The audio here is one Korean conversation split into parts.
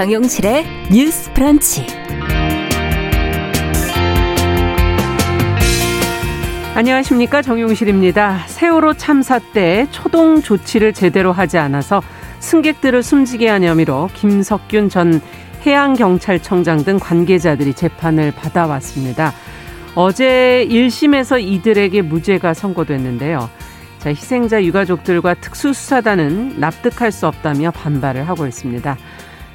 정용실의 뉴스 브런치. 안녕하십니까 정용실입니다. 세월호 참사 때 초동 조치를 제대로 하지 않아서 승객들을 숨지게 한 혐의로 김석균 전 해양경찰청장 등 관계자들이 재판을 받아왔습니다. 어제 1심에서 이들에게 무죄가 선고됐는데요. 자, 희생자 유가족들과 특수수사단은 납득할 수 없다며 반발을 하고 있습니다.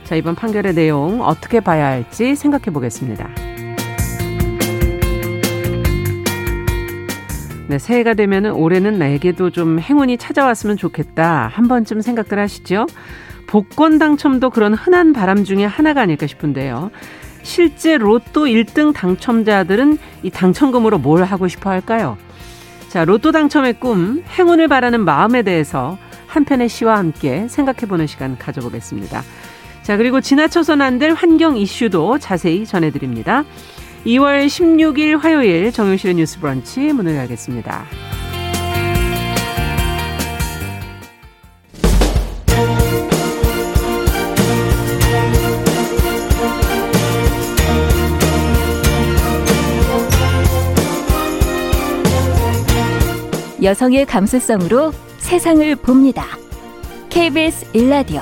자, 이번 판결의 내용 어떻게 봐야 할지 생각해 보겠습니다. 네, 새해가 되면은 올해는 나에게도 좀 행운이 찾아왔으면 좋겠다. 한 번쯤 생각들 하시죠? 복권 당첨도 그런 흔한 바람 중에 하나가 아닐까 싶은데요. 실제 로또 1등 당첨자들은 이 당첨금으로 뭘 하고 싶어 할까요? 자, 로또 당첨의 꿈, 행운을 바라는 마음에 대해서 한 편의 시와 함께 생각해 보는 시간 가져보겠습니다. 자, 그리고 지나쳐선 안 될 환경 이슈도 자세히 전해드립니다. 2월 16일 화요일 정용실의 뉴스 브런치 문을 열겠습니다. 여성의 감수성으로 세상을 봅니다. KBS 일라디오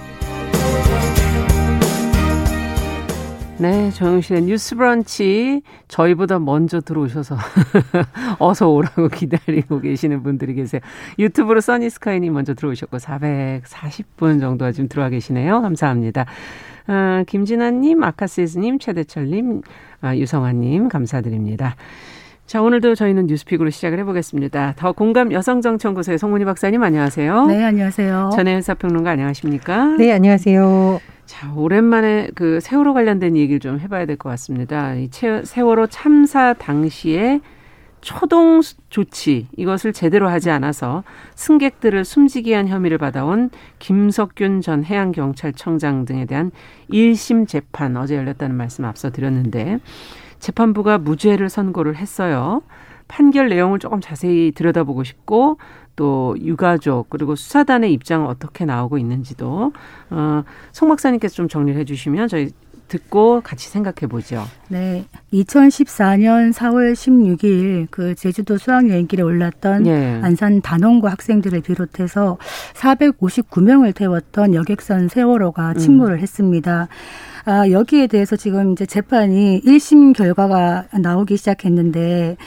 네, 정영실의 뉴스 브런치 저희보다 먼저 들어오셔서 어서 오라고 기다리고 계시는 분들이 계세요. 유튜브로 써니스카이님 먼저 들어오셨고 440분 정도가 지금 들어와 계시네요. 감사합니다. 아, 김진아님, 아카세스님, 최대철님, 아, 유성아님 감사드립니다. 자, 오늘도 저희는 뉴스픽으로 시작을 해보겠습니다. 더 공감 여성정치연구소의 송문희 박사님 안녕하세요. 네, 안녕하세요. 전혜연 사평론가 안녕하십니까? 네, 안녕하세요. 자, 오랜만에 그 세월호 관련된 얘기를 좀 해봐야 될 것 같습니다. 이 세월호 참사 당시에 초동 조치 이것을 제대로 하지 않아서 승객들을 숨지게 한 혐의를 받아온 김석균 전 해양경찰청장 등에 대한 1심 재판 어제 열렸다는 말씀 앞서 드렸는데 재판부가 무죄를 선고를 했어요. 판결 내용을 조금 자세히 들여다보고 싶고 또 유가족 그리고 수사단의 입장은 어떻게 나오고 있는지도 어, 송 박사님께서 좀 정리를 해주시면 저희 듣고 같이 생각해 보죠. 네. 2014년 4월 16일 그 제주도 수학여행길에 올랐던 예. 안산 단원고 학생들을 비롯해서 459명을 태웠던 여객선 세월호가 침몰을 음. 했습니다. 아, 여기에 대해서 지금 이제 재판이 1심 결과가 나오기 시작했는데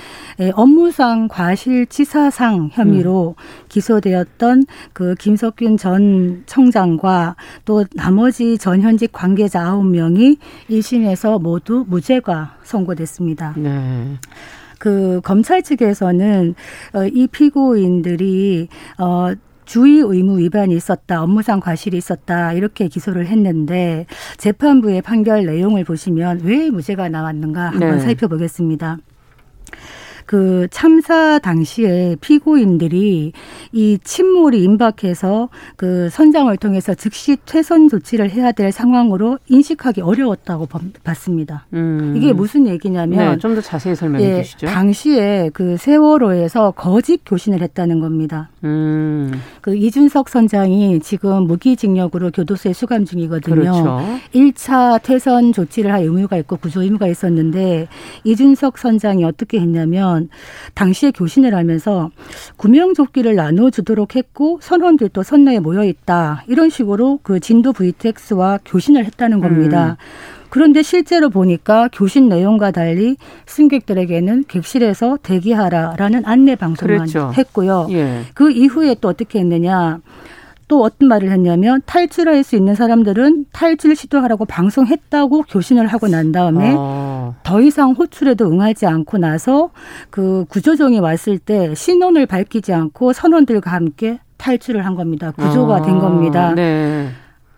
에, 예, 업무상 과실치사상 혐의로 음. 기소되었던 그 김석균 전 청장과 또 나머지 전 현직 관계자 9명이 1심에서 모두 무죄가 선고됐습니다. 네. 그 검찰 측에서는 어, 이 피고인들이 어 주의 의무 위반이 있었다, 업무상 과실이 있었다 이렇게 기소를 했는데 재판부의 판결 내용을 보시면 왜 무죄가 나왔는가 한번 네. 살펴보겠습니다. 그 참사 당시에 피고인들이 이 침몰이 임박해서 그 선장을 통해서 즉시 퇴선 조치를 해야 될 상황으로 인식하기 어려웠다고 봤습니다. 음. 이게 무슨 얘기냐면 네, 좀더 자세히 설명해 예, 주시죠. 당시에 그 세월호에서 거짓 교신을 했다는 겁니다. 음. 그 이준석 선장이 지금 무기징역으로 교도소에 수감 중이거든요. 그렇죠. 1차 퇴선 조치를 할 의무가 있고 구조 의무가 있었는데 이준석 선장이 어떻게 했냐면 보면 당시에 교신을 하면서 구명조끼를 나눠주도록 했고 선원들도 선내에 모여 있다 이런 식으로 그 진도 VTX와 교신을 했다는 겁니다. 음. 그런데 실제로 보니까 교신 내용과 달리 승객들에게는 객실에서 대기하라라는 안내 방송만 그렇죠. 했고요. 예. 그 이후에 또 어떻게 했느냐. 또 어떤 말을 했냐면 탈출할 수 있는 사람들은 탈출 시도하라고 방송했다고 교신을 하고 난 다음에 어. 더 이상 호출에도 응하지 않고 나서 그 구조정이 왔을 때 신원을 밝히지 않고 선원들과 함께 탈출을 한 겁니다. 구조가 어. 된 겁니다. 네.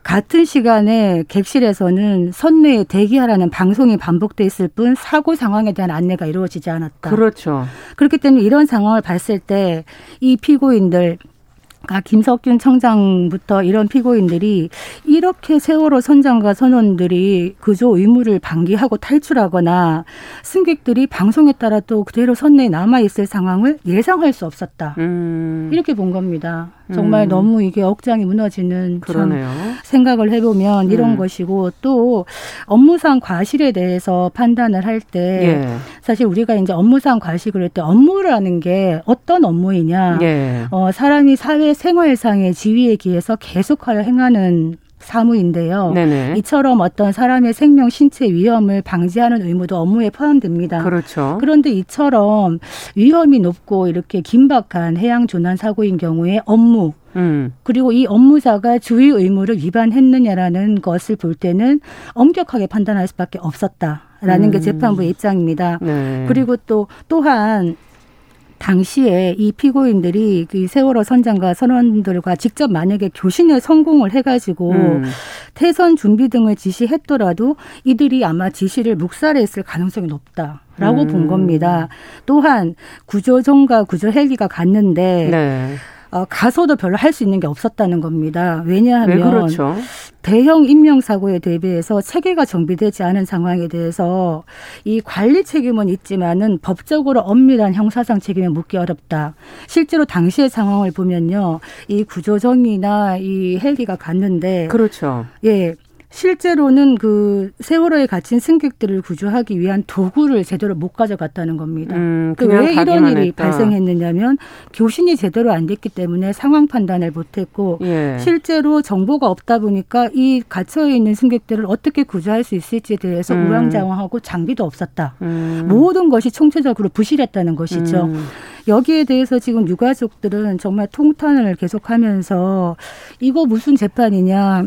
같은 시간에 객실에서는 선내에 대기하라는 방송이 반복돼 있을 뿐 사고 상황에 대한 안내가 이루어지지 않았다. 그렇죠. 그렇기 때문에 이런 상황을 봤을 때 이 피고인들 아, 김석균 청장부터 이런 피고인들이 이렇게 세월호 선장과 선원들이 그조 의무를 방기하고 탈출하거나 승객들이 방송에 따라 또 그대로 선내에 남아 있을 상황을 예상할 수 없었다. 음. 이렇게 본 겁니다. 정말 음. 너무 이게 억장이 무너지는 그러네요. 생각을 해보면 이런 음. 것이고 또 업무상 과실에 대해서 판단을 할때 예. 사실 우리가 이제 업무상 과실을 할 때 업무라는 게 어떤 업무이냐 예. 어, 사람이 사회 생활상의 지위에 기해서 계속하여 행하는 사무인데요. 네네. 이처럼 어떤 사람의 생명, 신체 위험을 방지하는 의무도 업무에 포함됩니다. 그렇죠. 그런데 이처럼 위험이 높고 이렇게 긴박한 해양 조난 사고인 경우에 업무 음. 그리고 이 업무자가 주의 의무를 위반했느냐라는 것을 볼 때는 엄격하게 판단할 수밖에 없었다 라는 음. 게 재판부의 입장입니다. 네. 그리고 또 또한 당시에 이 피고인들이 그 세월호 선장과 선원들과 직접 만약에 교신에 성공을 해가지고 음. 태선 준비 등을 지시했더라도 이들이 아마 지시를 묵살했을 가능성이 높다 라고 음. 본 겁니다. 또한 구조정과 구조 헬기가 갔는데 네. 어, 가서도 별로 할 수 있는 게 없었다는 겁니다. 왜냐하면 그렇죠? 대형 인명 사고에 대비해서 체계가 정비되지 않은 상황에 대해서 이 관리 책임은 있지만은 법적으로 엄밀한 형사상 책임에 묻기 어렵다. 실제로 당시의 상황을 보면요, 이 구조정이나 이 헬기가 갔는데 그렇죠. 예. 실제로는 그 세월호에 갇힌 승객들을 구조하기 위한 도구를 제대로 못 가져갔다는 겁니다. 음, 그왜 이런 일이 했다. 발생했느냐면 교신이 제대로 안 됐기 때문에 상황 판단을 못했고 예. 실제로 정보가 없다 보니까 이 갇혀 있는 승객들을 어떻게 구조할 수 있을지에 대해서 음. 우왕좌왕하고 장비도 없었다. 음. 모든 것이 총체적으로 부실했다는 것이죠. 음. 여기에 대해서 지금 유가족들은 정말 통탄을 계속하면서 이거 무슨 재판이냐.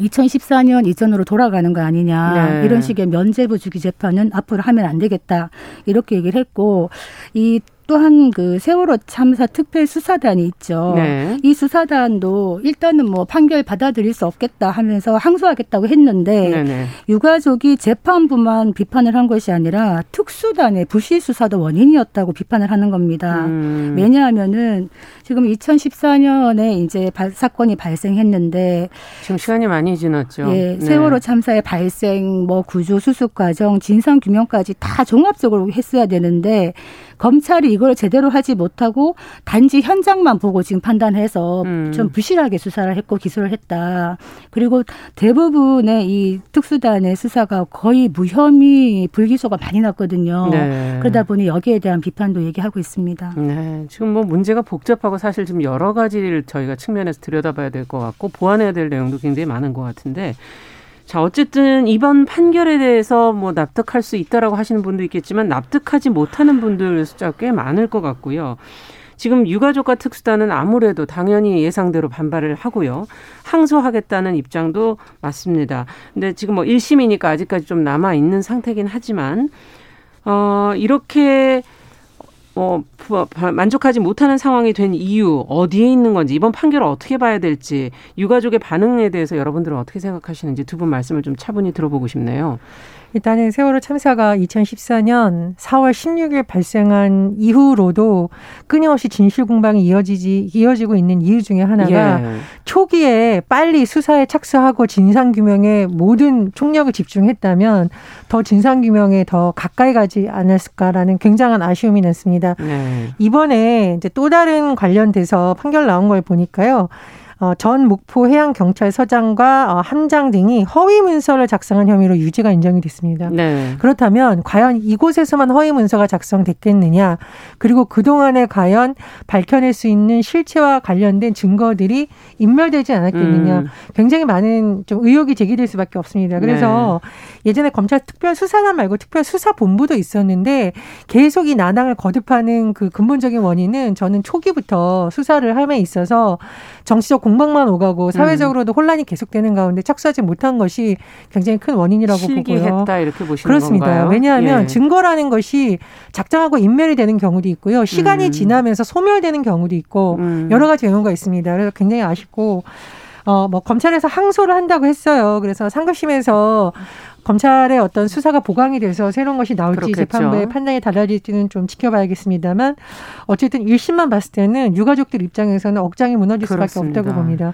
2014년 이전으로 돌아가는 거 아니냐 네. 이런 식의 면죄부 주기 재판은 앞으로 하면 안 되겠다 이렇게 얘기를 했고 이 또한 그 세월호 참사 특별 수사단이 있죠. 네. 이 수사단도 일단은 뭐 판결 받아들일 수 없겠다 하면서 항소하겠다고 했는데 네네. 유가족이 재판부만 비판을 한 것이 아니라 특수단의 부실 수사도 원인이었다고 비판을 하는 겁니다. 음. 왜냐하면은 지금 2014년에 이제 사건이 발생했는데 지금 시간이 많이 지났죠. 예, 네. 세월호 참사의 발생, 뭐 구조 수습 과정, 진상 규명까지 다 종합적으로 했어야 되는데 검찰이 이걸 제대로 하지 못하고 단지 현장만 보고 지금 판단해서 음. 좀 부실하게 수사를 했고 기소를 했다. 그리고 대부분의 이 특수단의 수사가 거의 무혐의 불기소가 많이 났거든요. 네. 그러다 보니 여기에 대한 비판도 얘기하고 있습니다. 네. 지금 뭐 문제가 복잡하고 사실 좀 여러 가지를 저희가 측면에서 들여다봐야 될 것 같고 보완해야 될 내용도 굉장히 많은 것 같은데 자, 어쨌든 이번 판결에 대해서 뭐 납득할 수 있다라고 하시는 분도 있겠지만 납득하지 못하는 분들 숫자가 꽤 많을 것 같고요. 지금 유가족과 특수단은 아무래도 당연히 예상대로 반발을 하고요. 항소하겠다는 입장도 맞습니다. 근데 지금 뭐 1심이니까 아직까지 좀 남아 있는 상태긴 하지만 어 이렇게 어, 만족하지 못하는 상황이 된 이유 어디에 있는 건지 이번 판결을 어떻게 봐야 될지 유가족의 반응에 대해서 여러분들은 어떻게 생각하시는지 두 분 말씀을 좀 차분히 들어보고 싶네요. 일단은 세월호 참사가 2014년 4월 16일 발생한 이후로도 끊임없이 진실 공방이 이어지지 이어지고 있는 이유 중에 하나가 예. 초기에 빨리 수사에 착수하고 진상 규명에 모든 총력을 집중했다면 더 진상 규명에 더 가까이 가지 않았을까라는 굉장한 아쉬움이 났습니다. 네. 이번에 이제 또 다른 관련돼서 판결 나온 걸 보니까요. 어, 전 목포 해양경찰서장과 어, 함장 등이 허위 문서를 작성한 혐의로 유죄가 인정이 됐습니다. 네. 그렇다면 과연 이곳에서만 허위 문서가 작성됐겠느냐? 그리고 그동안에 과연 밝혀낼 수 있는 실체와 관련된 증거들이 인멸되지 않았겠느냐? 음. 굉장히 많은 좀 의혹이 제기될 수밖에 없습니다. 그래서 네. 예전에 검찰 특별 수사단 말고 특별 수사 본부도 있었는데 계속 이 난항을 거듭하는 그 근본적인 원인은 저는 초기부터 수사를 함에 있어서 정치적 공 방만 오가고 사회적으로도 음. 혼란이 계속되는 가운데 착수하지 못한 것이 굉장히 큰 원인이라고 보고요. 이렇게 보시는 그렇습니다. 건가요? 왜냐하면 예. 증거라는 것이 작정하고 인멸이 되는 경우도 있고요. 시간이 음. 지나면서 소멸되는 경우도 있고 음. 여러 가지 경우가 있습니다. 그래서 굉장히 아쉽고 어, 뭐 검찰에서 항소를 한다고 했어요. 그래서 상급심에서 검찰의 어떤 수사가 보강이 돼서 새로운 것이 나올지 그렇겠죠. 재판부의 판단이 달라질지는 좀 지켜봐야겠습니다만 어쨌든 1심만 봤을 때는 유가족들 입장에서는 억장이 무너질 수밖에 없다고 봅니다.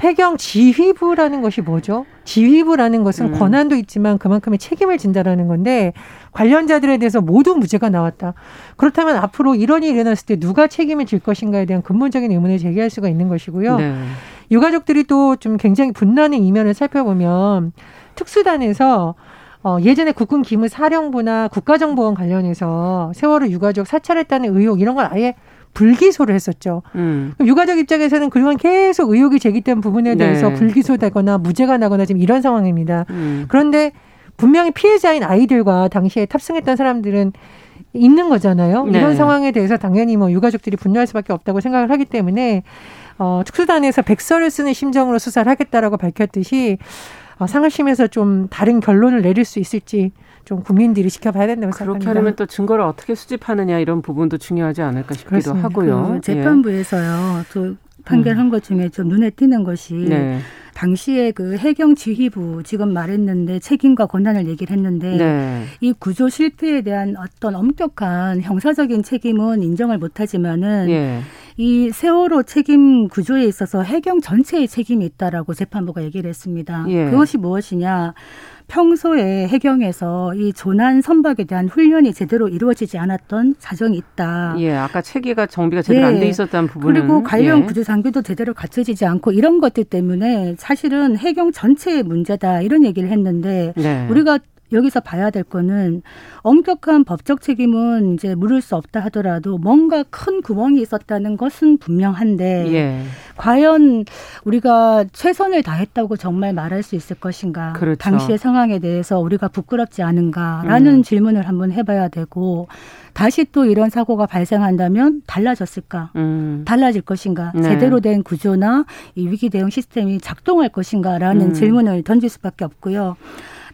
해경 지휘부라는 것이 뭐죠? 지휘부라는 것은 음. 권한도 있지만 그만큼의 책임을 진다라는 건데 관련자들에 대해서 모두 무죄가 나왔다. 그렇다면 앞으로 이런 일이 일어났을 때 누가 책임을 질 것인가에 대한 근본적인 의문을 제기할 수가 있는 것이고요. 네. 유가족들이 또 좀 굉장히 분란의 이면을 살펴보면 특수단에서 어, 예전에 국군 기무 사령부나 국가정보원 관련해서 세월호 유가족 사찰했다는 의혹 이런 걸 아예 불기소를 했었죠. 음. 유가족 입장에서는 그동안 계속 의혹이 제기된 부분에 대해서 네. 불기소되거나 무죄가 나거나 지금 이런 상황입니다. 음. 그런데 분명히 피해자인 아이들과 당시에 탑승했던 사람들은 있는 거잖아요. 네. 이런 상황에 대해서 당연히 뭐 유가족들이 분노할 수밖에 없다고 생각을 하기 때문에 어, 특수단에서 백서를 쓰는 심정으로 수사를 하겠다라고 밝혔듯이 어, 상하심에서 좀 다른 결론을 내릴 수 있을지 좀 국민들이 지켜봐야 된다고 그렇게 생각합니다. 그렇게 하려면 또 증거를 어떻게 수집하느냐 이런 부분도 중요하지 않을까 싶기도 그렇습니다. 하고요. 그 재판부에서요. 예. 또 판결한 음. 것 중에 좀 눈에 띄는 것이 네. 당시에 그 해경 지휘부 지금 말했는데 책임과 권한을 얘기를 했는데 네. 이 구조 실패에 대한 어떤 엄격한 형사적인 책임은 인정을 못하지만은 예. 이 세월호 책임 구조에 있어서 해경 전체의 책임이 있다라고 재판부가 얘기를 했습니다. 예. 그것이 무엇이냐? 평소에 해경에서 이 조난 선박에 대한 훈련이 제대로 이루어지지 않았던 사정이 있다. 예, 아까 체계가 정비가 제대로 예. 안돼 있었다는 부분은 그리고 관련 예. 구조 장비도 제대로 갖춰지지 않고 이런 것들 때문에 사실은 해경 전체의 문제다 이런 얘기를 했는데 네. 우리가 여기서 봐야 될 거는 엄격한 법적 책임은 이제 물을 수 없다 하더라도 뭔가 큰 구멍이 있었다는 것은 분명한데 예. 과연 우리가 최선을 다했다고 정말 말할 수 있을 것인가? 그렇죠. 당시의 상황에 대해서 우리가 부끄럽지 않은가라는 음. 질문을 한번 해봐야 되고 다시 또 이런 사고가 발생한다면 달라졌을까? 음. 달라질 것인가? 네. 제대로 된 구조나 이 위기 대응 시스템이 작동할 것인가라는 음. 질문을 던질 수밖에 없고요.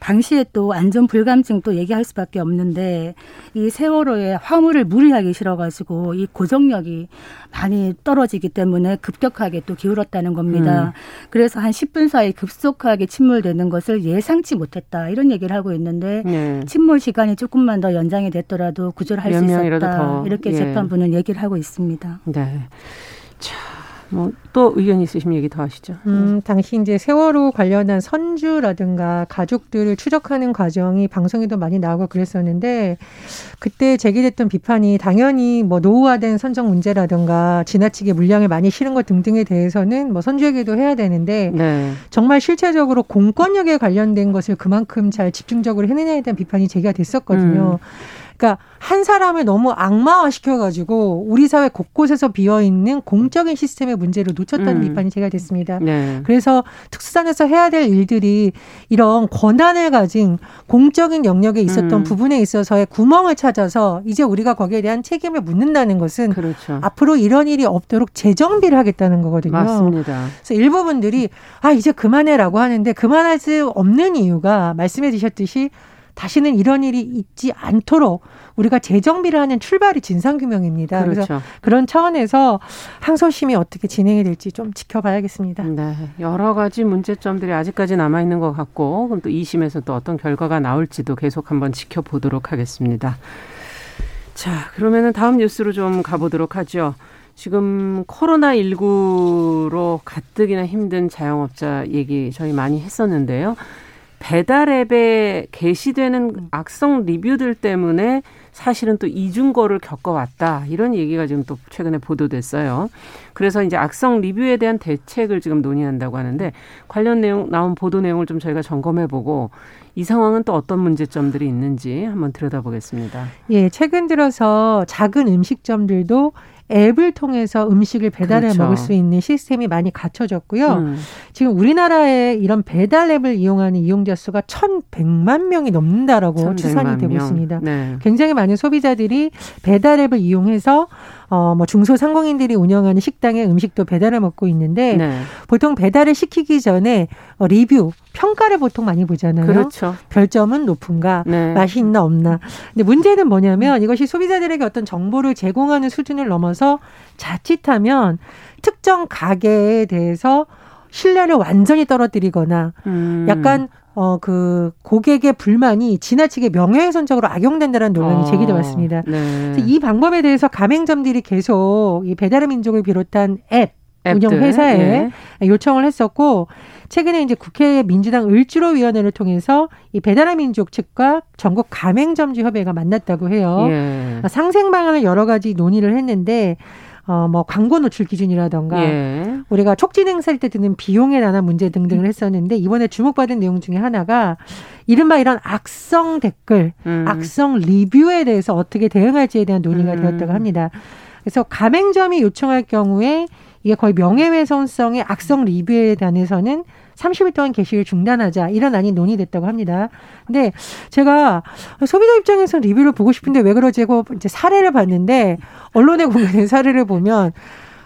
당시에 또 안전 불감증 또 얘기할 수밖에 없는데 이 세월호에 화물을 무리하게 실어가지고 이 고정력이 많이 떨어지기 때문에 급격하게 또 기울었다는 겁니다. 음. 그래서 한 10분 사이 급속하게 침몰되는 것을 예상치 못했다 이런 얘기를 하고 있는데 네. 침몰 시간이 조금만 더 연장이 됐더라도 구조를 할 수 있었다 더. 이렇게 예. 재판부는 얘기를 하고 있습니다. 네. 자. 뭐 또 의견 있으신 얘기 더 하시죠. 음, 당시 이제 세월호 관련한 선주라든가 가족들을 추적하는 과정이 방송에도 많이 나오고 그랬었는데 그때 제기됐던 비판이 당연히 뭐 노후화된 선정 문제라든가 지나치게 물량을 많이 실은 것 등등에 대해서는 뭐 선주에게도 해야 되는데 네. 정말 실체적으로 공권력에 관련된 것을 그만큼 잘 집중적으로 해내냐에 대한 비판이 제기가 됐었거든요. 음. 그러니까 한 사람을 너무 악마화 시켜가지고 우리 사회 곳곳에서 비어 있는 공적인 시스템의 문제를 놓쳤다는 음. 비판이 제가 됐습니다. 네. 그래서 특수단에서 해야 될 일들이 이런 권한을 가진 공적인 영역에 있었던 음. 부분에 있어서의 구멍을 찾아서 이제 우리가 거기에 대한 책임을 묻는다는 것은 그렇죠. 앞으로 이런 일이 없도록 재정비를 하겠다는 거거든요. 맞습니다. 그래서 일부분들이 아 이제 그만해라고 하는데 그만할 수 없는 이유가 말씀해 주셨듯이 다시는 이런 일이 있지 않도록 우리가 재정비를 하는 출발이 진상규명입니다. 그렇죠. 그래서 그런 차원에서 항소심이 어떻게 진행이 될지 좀 지켜봐야겠습니다. 네. 여러 가지 문제점들이 아직까지 남아있는 것 같고, 그럼 또 2심에서 또 어떤 결과가 나올지도 계속 한번 지켜보도록 하겠습니다. 자, 그러면은 다음 뉴스로 좀 가보도록 하죠. 지금 코로나19로 가뜩이나 힘든 자영업자 얘기 저희 많이 했었는데요. 배달 앱에 게시되는 음. 악성 리뷰들 때문에 사실은 또 이중거를 겪어왔다. 이런 얘기가 지금 또 최근에 보도됐어요. 그래서 이제 악성 리뷰에 대한 대책을 지금 논의한다고 하는데 관련 내용 나온 보도 내용을 좀 저희가 점검해 보고 이 상황은 또 어떤 문제점들이 있는지 한번 들여다보겠습니다. 예, 최근 들어서 작은 음식점들도 앱을 통해서 음식을 배달해 그렇죠. 먹을 수 있는 시스템이 많이 갖춰졌고요. 음. 지금 우리나라에 이런 배달 앱을 이용하는 이용자 수가 1,100만 명이 넘는다라고 1 추산이 되고 명. 있습니다. 네. 굉장히 많은 소비자들이 배달 앱을 이용해서 어, 뭐 중소상공인들이 운영하는 식당에 음식도 배달해 먹고 있는데 네. 보통 배달을 시키기 전에 어, 리뷰, 평가를 보통 많이 보잖아요. 그렇죠. 별점은 높은가, 네. 맛이 있나 없나. 근데 문제는 뭐냐면 이것이 소비자들에게 어떤 정보를 제공하는 수준을 넘어서 자칫하면 특정 가게에 대해서 신뢰를 완전히 떨어뜨리거나 음. 약간 어, 그, 고객의 불만이 지나치게 명예훼손적으로 악용된다는 논란이 어, 제기돼 왔습니다. 네. 이 방법에 대해서 가맹점들이 계속 이 배달의 민족을 비롯한 앱, 운영 회사에 예. 요청을 했었고 최근에 이제 국회 민주당 을지로위원회를 통해서 이 배달의 민족 측과 전국 가맹점주 협회가 만났다고 해요. 예. 상생 방안을 여러 가지 논의를 했는데 어, 뭐 광고 노출 기준이라던가 예. 우리가 촉진 행사할 때 드는 비용에 관한 문제 등등을 했었는데 이번에 주목받은 내용 중에 하나가 이른바 이런 악성 댓글, 음. 악성 리뷰에 대해서 어떻게 대응할지에 대한 논의가 음. 되었다고 합니다. 그래서 가맹점이 요청할 경우에 이게 거의 명예훼손성의 악성 리뷰에 대해서는 30일 동안 게시를 중단하자 이런 안이 논의됐다고 합니다. 근데 제가 소비자 입장에서 리뷰를 보고 싶은데 왜 그러지 고 이제 사례를 봤는데 언론에 공개된 사례를 보면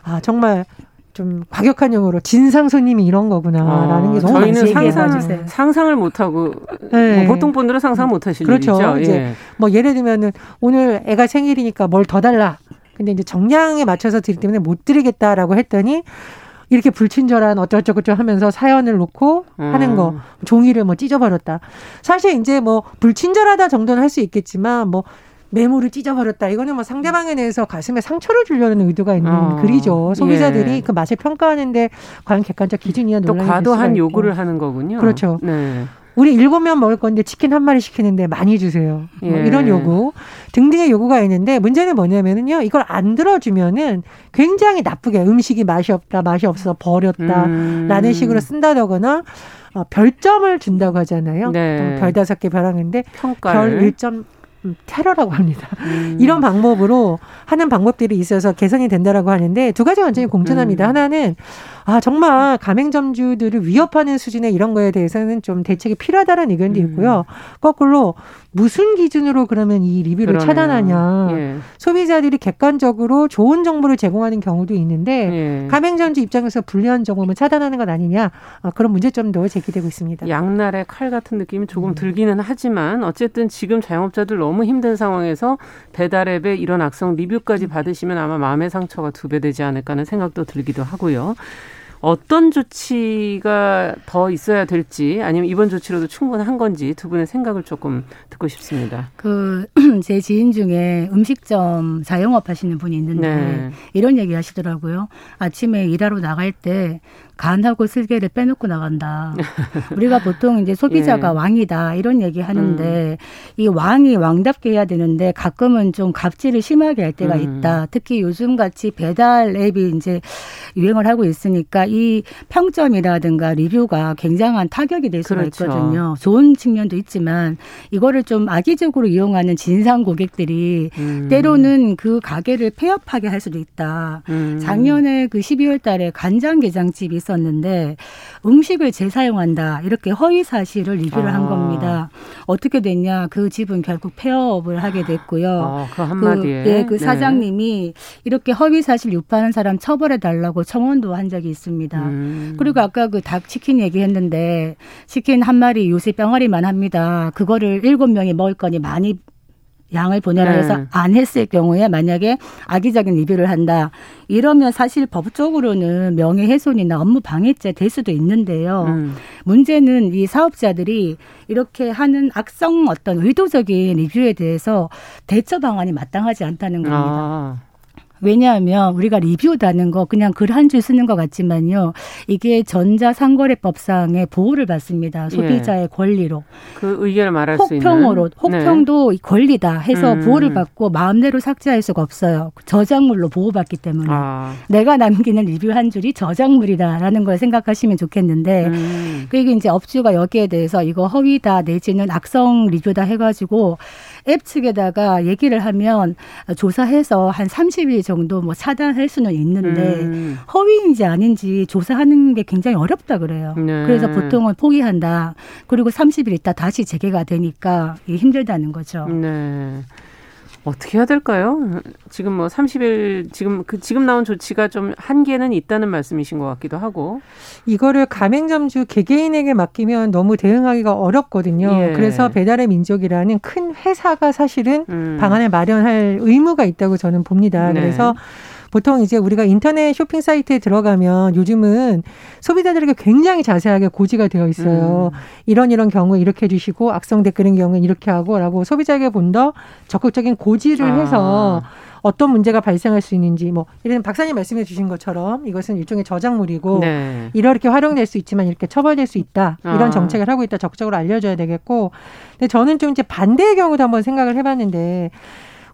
아 정말 좀 과격한 용어로 진상 손님이 이런 거구나라는 어, 게 너무 저희는 상상, 상상을 못 하고 네. 뭐 보통 분들은 상상 못 하실 그렇죠. 일이죠. 이제 예. 뭐 예를 들면은 오늘 애가 생일이니까 뭘 더 달라. 근데 이제 정량에 맞춰서 드리기 때문에 못 드리겠다라고 했더니 이렇게 불친절한 어쩌고저쩌고 하면서 사연을 놓고 음. 하는 거 종이를 뭐 찢어버렸다. 사실 이제 뭐 불친절하다 정도는 할 수 있겠지만 뭐 매물을 찢어버렸다. 이거는 뭐 상대방에 대해서 가슴에 상처를 주려는 의도가 있는 어. 글이죠. 소비자들이 예. 그 맛을 평가하는데 과연 객관적 기준이야 논란이 또 과도한 요구를 하는 거군요. 그렇죠. 네. 우리 일곱 명 먹을 건데 치킨 한 마리 시키는데 많이 주세요. 뭐 예. 이런 요구 등등의 요구가 있는데 문제는 뭐냐면은요. 이걸 안 들어주면은 굉장히 나쁘게 음식이 맛이 없다, 맛이 없어서 버렸다라는 음. 식으로 쓴다거나 어, 별점을 준다고 하잖아요. 네. 별 다섯 개 별하는데 별 1점 음, 테러라고 합니다. 음. 이런 방법으로 하는 방법들이 있어서 개선이 된다라고 하는데 두 가지 완전히 공존합니다. 음. 하나는 아 정말 가맹점주들을 위협하는 수준의 이런 거에 대해서는 좀 대책이 필요하다는 의견도 음. 있고요. 거꾸로 무슨 기준으로 그러면 이 리뷰를 그러네요. 차단하냐. 예. 소비자들이 객관적으로 좋은 정보를 제공하는 경우도 있는데 예. 가맹점주 입장에서 불리한 정보를 차단하는 것 아니냐. 어, 그런 문제점도 제기되고 있습니다. 양날의 칼 같은 느낌이 조금 음. 들기는 하지만 어쨌든 지금 자영업자들 너무 힘든 상황에서 배달앱에 이런 악성 리뷰까지 받으시면 아마 마음의 상처가 두 배 되지 않을까 하는 생각도 들기도 하고요. 어떤 조치가 더 있어야 될지 아니면 이번 조치로도 충분한 건지 두 분의 생각을 조금 듣고 싶습니다. 그 제 지인 중에 음식점 자영업 하시는 분이 있는데 네. 이런 얘기 하시더라고요. 아침에 일하러 나갈 때 간하고 슬개를 빼놓고 나간다. 우리가 보통 이제 소비자가 예. 왕이다 이런 얘기 하는데 음. 이 왕이 왕답게 해야 되는데 가끔은 좀 갑질을 심하게 할 때가 음. 있다. 특히 요즘 같이 배달 앱이 이제 유행을 하고 있으니까 이 평점이라든가 리뷰가 굉장한 타격이 될 수가 그렇죠. 있거든요. 좋은 측면도 있지만 이거를 좀 악의적으로 이용하는 진상 고객들이 음. 때로는 그 가게를 폐업하게 할 수도 있다. 음. 작년에 그 12월 달에 간장게장집이 있었는데 음식을 재사용한다 이렇게 허위 사실을 리뷰를 아. 한 겁니다. 어떻게 됐냐? 그 집은 결국 폐업을 하게 됐고요. 아, 그 한마디에 그, 예, 그 네. 사장님이 이렇게 허위 사실 유포하는 사람 처벌해 달라고 청원도 한 적이 있습니다. 음. 그리고 아까 그 닭 치킨 얘기했는데 치킨 한 마리 요새 병아리만 합니다. 그거를 일곱 명이 먹을 거니 많이 양을 보내라 해서 네. 안 했을 경우에 만약에 악의적인 리뷰를 한다. 이러면 사실 법적으로는 명예훼손이나 업무 방해죄 될 수도 있는데요. 음. 문제는 이 사업자들이 이렇게 하는 악성 어떤 의도적인 리뷰에 대해서 대처 방안이 마땅하지 않다는 겁니다. 아. 왜냐하면 우리가 리뷰다는 거 그냥 글 한 줄 쓰는 것 같지만요. 이게 전자상거래법상의 보호를 받습니다. 소비자의 예. 권리로. 그 의견을 말할 혹평으로, 수 있는. 혹평도 네. 권리다 해서 음. 보호를 받고 마음대로 삭제할 수가 없어요. 저작물로 보호받기 때문에. 아. 내가 남기는 리뷰 한 줄이 저작물이다라는 걸 생각하시면 좋겠는데 음. 그게 이제 업주가 여기에 대해서 이거 허위다 내지는 악성 리뷰다 해가지고 앱 측에다가 얘기를 하면 조사해서 한 30일 정도 뭐 차단할 수는 있는데 음. 허위인지 아닌지 조사하는 게 굉장히 어렵다 그래요. 네. 그래서 보통은 포기한다. 그리고 30일 있다 다시 재개가 되니까 힘들다는 거죠. 네. 어떻게 해야 될까요? 지금 뭐 30일 지금 그 지금 나온 조치가 좀 한계는 있다는 말씀이신 것 같기도 하고 이거를 가맹점주 개개인에게 맡기면 너무 대응하기가 어렵거든요. 예. 그래서 배달의 민족이라는 큰 회사가 사실은 음. 방안을 마련할 의무가 있다고 저는 봅니다. 네. 그래서 보통 이제 우리가 인터넷 쇼핑 사이트에 들어가면 요즘은 소비자들에게 굉장히 자세하게 고지가 되어 있어요. 음. 이런 이런 경우에 이렇게 해주시고 악성 댓글인 경우에 이렇게 하고라고 소비자에게 본 더 적극적인 고지를 아. 해서 어떤 문제가 발생할 수 있는지 뭐 이런 박사님 말씀해 주신 것처럼 이것은 일종의 저작물이고 네. 이렇게 활용될 수 있지만 이렇게 처벌될 수 있다 이런 아. 정책을 하고 있다 적극적으로 알려줘야 되겠고 근데 저는 좀 이제 반대의 경우도 한번 생각을 해봤는데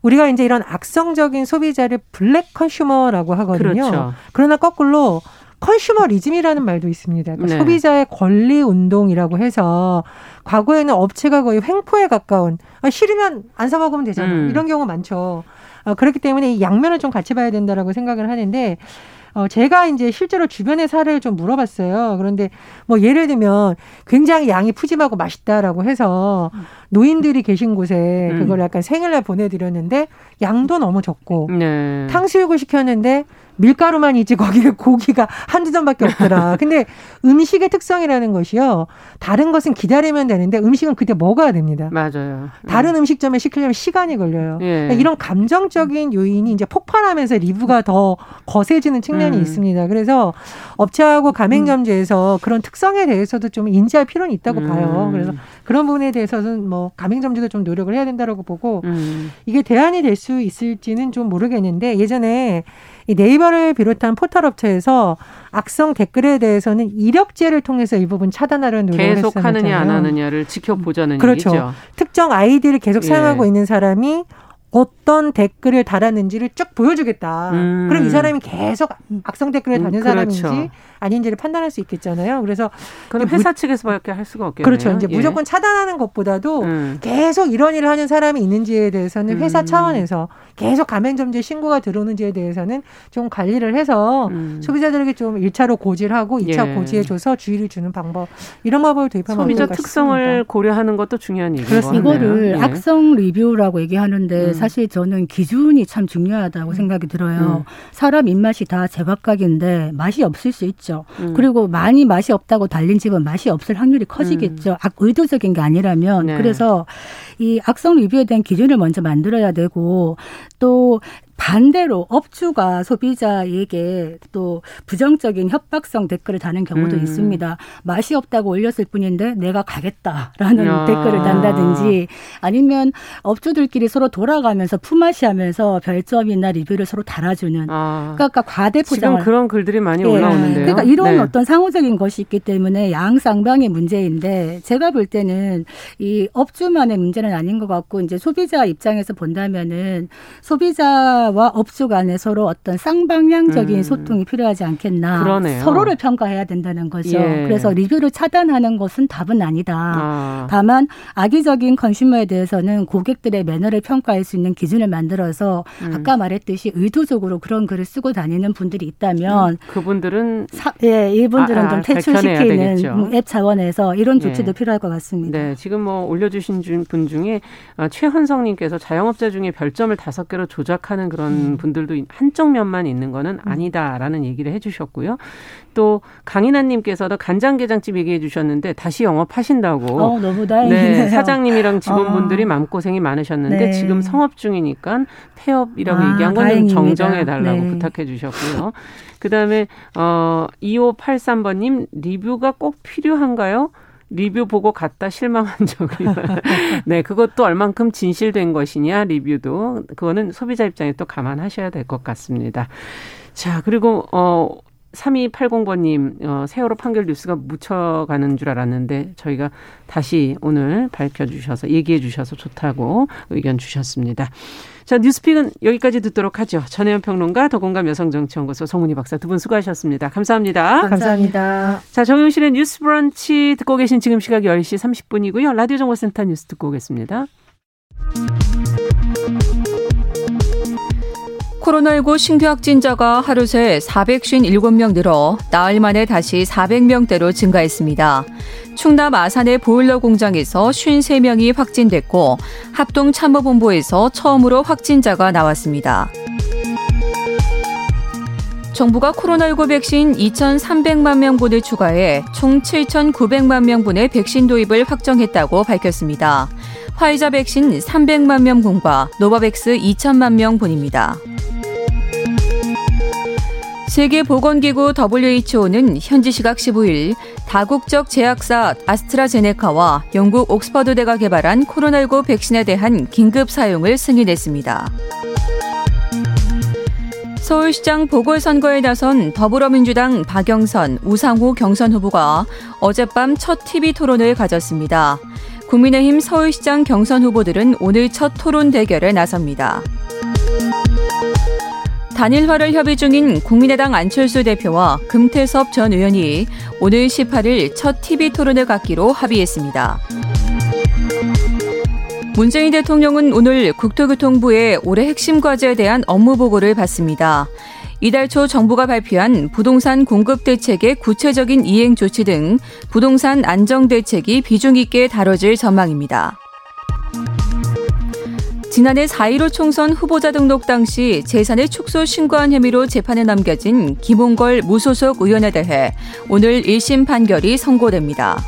우리가 이제 이런 악성적인 소비자를 black consumer라고 하거든요. 그렇죠. 그러나 거꾸로 컨슈머리즘이라는 말도 있습니다. 그러니까 네. 소비자의 권리 운동이라고 해서 과거에는 업체가 거의 횡포에 가까운 아, 싫으면 안 사 먹으면 되잖아. 음. 이런 경우 많죠. 어, 그렇기 때문에 이 양면을 좀 같이 봐야 된다라고 생각을 하는데 어, 제가 이제 실제로 주변의 사례를 좀 물어봤어요. 그런데 뭐 예를 들면 굉장히 양이 푸짐하고 맛있다라고 해서 노인들이 계신 곳에 음. 그걸 약간 생일날 보내드렸는데 양도 너무 적고 네. 탕수육을 시켰는데 밀가루만 있지 거기에 고기가 한두 점밖에 없더라. 근데 음식의 특성이라는 것이요. 다른 것은 기다리면 되는데 음식은 그때 먹어야 됩니다. 맞아요. 다른 음. 식점에 시키려면 시간이 걸려요. 예. 그러니까 이런 감정적인 요인이 이제 폭발하면서 리뷰가 더 거세지는 측면이 음. 있습니다. 그래서 업체하고 가맹점주에서 음. 그런 특성에 대해서도 좀 인지할 필요는 있다고 음. 봐요. 그래서 그런 부분에 대해서는 뭐 가맹점주도 좀 노력을 해야 된다고 보고 음. 이게 대안이 될 수 있을지는 좀 모르겠는데 예전에 이 네이버를 비롯한 포털 업체에서 악성 댓글에 대해서는 이력제를 통해서 일부분 차단하려는 노력을 계속 했었잖아요. 하느냐 안 하느냐를 지켜보자는 그렇죠. 얘기죠. 특정 아이디를 계속 사용하고 예. 있는 사람이 어떤 댓글을 달았는지를 쭉 보여주겠다. 음. 그럼 이 사람이 계속 악성 댓글을 음, 다는 음, 그렇죠. 사람인지 아닌지를 판단할 수 있겠잖아요. 그래서 그럼 회사 측에서밖에 할 수가 없겠네요. 그렇죠. 이제 예. 무조건 차단하는 것보다도 음. 계속 이런 일을 하는 사람이 있는지에 대해서는 회사 음. 차원에서 계속 가맹점주에 신고가 들어오는지에 대해서는 좀 관리를 해서 음. 소비자들에게 좀 1차로 고지하고 2차 예. 고지해줘서 주의를 주는 방법 이런 방법을 도입하면 소비자 특성을 싶습니다. 고려하는 것도 중요한. 그렇습니다. 이거를 예. 악성 리뷰라고 얘기하는데 음. 사실 저는 기준이 참 중요하다고 음. 생각이 들어요. 음. 사람 입맛이 다 제각각인데 맛이 없을 수 있죠. 음. 그리고 많이 맛이 없다고 달린 집은 맛이 없을 확률이 커지겠죠. 음. 악 의도적인 게 아니라면 네. 그래서 이 악성 리뷰에 대한 기준을 먼저 만들어야 되고 또 반대로 업주가 소비자에게 또 부정적인 협박성 댓글을 다는 경우도 음. 있습니다. 맛이 없다고 올렸을 뿐인데 내가 가겠다라는 야. 댓글을 단다든지 아니면 업주들끼리 서로 돌아가면서 품앗이하면서 별점이나 리뷰를 서로 달아주는 아. 그러니까 과대 포장 지금 그런 글들이 많이 네. 올라오는데요. 그러니까 이런 네. 어떤 상호적인 것이 있기 때문에 양쌍방의 문제인데 제가 볼 때는 이 업주만의 문제는 아닌 것 같고 이제 소비자 입장에서 본다면은 소비자 소비자와 업주 간에 서로 어떤 쌍방향적인 음. 소통이 필요하지 않겠나. 그러네요. 서로를 평가해야 된다는 거죠. 예. 그래서 리뷰를 차단하는 것은 답은 아니다. 아. 다만 악의적인 컨슈머에 대해서는 고객들의 매너를 평가할 수 있는 기준을 만들어서 음. 아까 말했듯이 의도적으로 그런 글을 쓰고 다니는 분들이 있다면 음. 그분들은 사, 예, 이분들은 아, 좀 퇴출시키는 앱 차원에서 이런 예. 조치도 예. 필요할 것 같습니다. 네, 지금 뭐 올려주신 분 중에 어, 최헌성님께서 자영업자 중에 별점을 다섯 개로 조작하는 그런 그런 음. 분들도 한쪽 면만 있는 거는 음. 아니다라는 얘기를 해주셨고요. 또 강인하님께서도 간장게장집 얘기해 주셨는데 다시 영업하신다고. 어, 너무 다행이네요. 네, 사장님이랑 직원분들이 어. 마음고생이 많으셨는데 네. 지금 성업 중이니까 폐업이라고 아, 얘기한 건 좀 정정해 달라고 네. 부탁해 주셨고요. 그다음에 어 2583번 님 리뷰가 꼭 필요한가요? 리뷰 보고 갔다 실망한 적이 네 그것도 얼만큼 진실된 것이냐 리뷰도 그거는 소비자 입장에 또 감안하셔야 될 것 같습니다. 자 그리고 어 3280번님, 어, 세월호 판결 뉴스가 묻혀가는 줄 알았는데, 저희가 다시 오늘 밝혀주셔서, 얘기해 주셔서 좋다고 의견 주셨습니다. 자, 뉴스픽은 여기까지 듣도록 하죠. 전혜연 평론가, 더공감 여성정치연구소 송은희 박사 두 분 수고하셨습니다. 감사합니다. 감사합니다. 자, 정용실의 뉴스 브런치 듣고 계신 지금 시각 10시 30분이고요. 라디오 정보센터 뉴스 듣고 오겠습니다. 코로나19 신규 확진자가 하루 새 457명 늘어 나흘 만에 다시 400명대로 증가했습니다. 충남 아산의 보일러 공장에서 53명이 확진됐고 합동참모본부에서 처음으로 확진자가 나왔습니다. 정부가 코로나19 백신 2,300만 명분을 추가해 총 7,900만 명분의 백신 도입을 확정했다고 밝혔습니다. 화이자 백신 300만 명분과 노바백스 2천만 명분입니다. 세계보건기구 WHO는 현지 시각 15일 다국적 제약사 아스트라제네카와 영국 옥스퍼드대가 개발한 코로나19 백신에 대한 긴급 사용을 승인했습니다. 서울시장 보궐선거에 나선 더불어민주당 박영선, 우상호 경선 후보가 어젯밤 첫 TV 토론을 가졌습니다. 국민의힘 서울시장 경선 후보들은 오늘 첫 토론 대결에 나섭니다. 단일화를 협의 중인 국민의당 안철수 대표와 금태섭 전 의원이 오늘 18일 첫 TV 토론을 갖기로 합의했습니다. 문재인 대통령은 오늘 국토교통부의 올해 핵심 과제에 대한 업무 보고를 받습니다. 이달 초 정부가 발표한 부동산 공급 대책의 구체적인 이행 조치 등 부동산 안정 대책이 비중 있게 다뤄질 전망입니다. 지난해 4.15 총선 후보자 등록 당시 재산의 축소 신고한 혐의로 재판에 넘겨진 김홍걸 무소속 의원에 대해 오늘 1심 판결이 선고됩니다.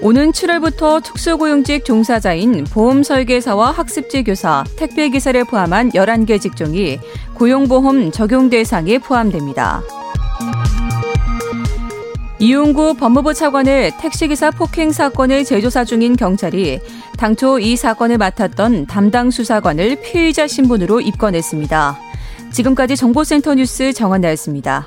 오는 7월부터 특수고용직 종사자인 보험설계사와 학습지 교사, 택배기사를 포함한 11개 직종이 고용보험 적용 대상에 포함됩니다. 이용구 법무부 차관의 택시기사 폭행 사건을 재조사 중인 경찰이 당초 이 사건을 맡았던 담당 수사관을 피의자 신분으로 입건했습니다. 지금까지 정보센터 뉴스 정한나였습니다.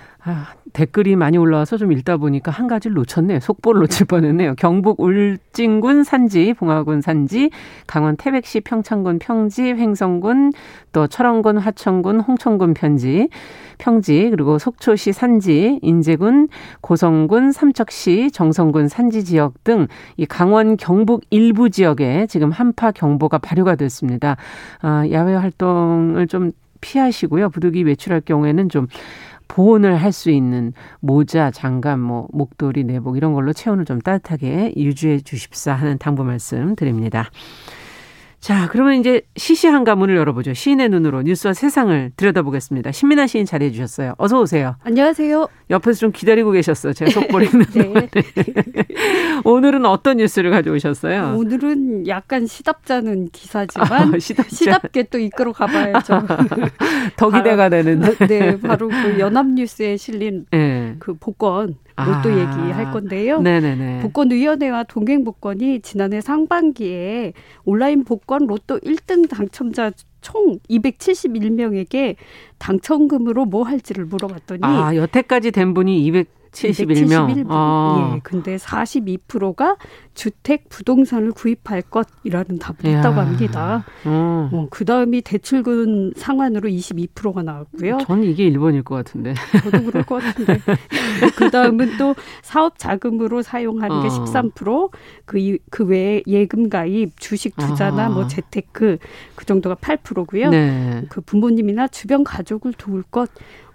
아, 댓글이 많이 올라와서 좀 읽다 보니까 한 가지를 놓쳤네요. 속보를 놓칠 뻔했네요. 경북 울진군 산지, 봉화군 산지, 강원 태백시 평창군 평지, 횡성군, 또 철원군 화천군 홍천군 편지, 평지, 그리고 속초시 산지, 인제군, 고성군, 삼척시, 정성군 산지 지역 등 이 강원 경북 일부 지역에 지금 한파 경보가 발효가 됐습니다. 아, 야외 활동을 좀 피하시고요. 부득이 외출할 경우에는 좀 보온을 할 수 있는 모자, 장갑, 뭐 목도리, 내복 이런 걸로 체온을 좀 따뜻하게 유지해 주십사 하는 당부 말씀 드립니다. 자, 그러면 이제 시시한 가문을 열어보죠. 시인의 눈으로 뉴스와 세상을 들여다보겠습니다. 신민아 시인 자리해 주셨어요. 어서 오세요. 안녕하세요. 옆에서 좀 기다리고 계셨어요. 제가 속보리는 네. 오늘은 어떤 뉴스를 가져오셨어요? 오늘은 약간 시답잖은 기사지만 아, 시답 게 또 이끌어 가봐야죠. 더 기대가 되는. 네, 바로 그 연합뉴스에 실린 네. 그 복권 로또 아. 얘기할 건데요. 네네네. 복권위원회와 동행복권이 지난해 상반기에 온라인 복권 로또 1등 당첨자 총 271명에게 당첨금으로 뭐 할지를 물어봤더니 아 여태까지 된 분이 200 71명. 71분. 아. 예. 근데 42%가 주택 부동산을 구입할 것이라는 답을 했다고 합니다. 어. 어, 그 다음이 대출금 상환으로 22%가 나왔고요. 저는 이게 1번일 것 같은데. 저도 그럴 것 같은데. 그 다음은 또 사업 자금으로 사용하는 어. 게 13%, 그, 그 외에 예금 가입, 주식 투자나 아. 뭐 재테크 그 정도가 8%고요. 네. 그 부모님이나 주변 가족을 도울 것,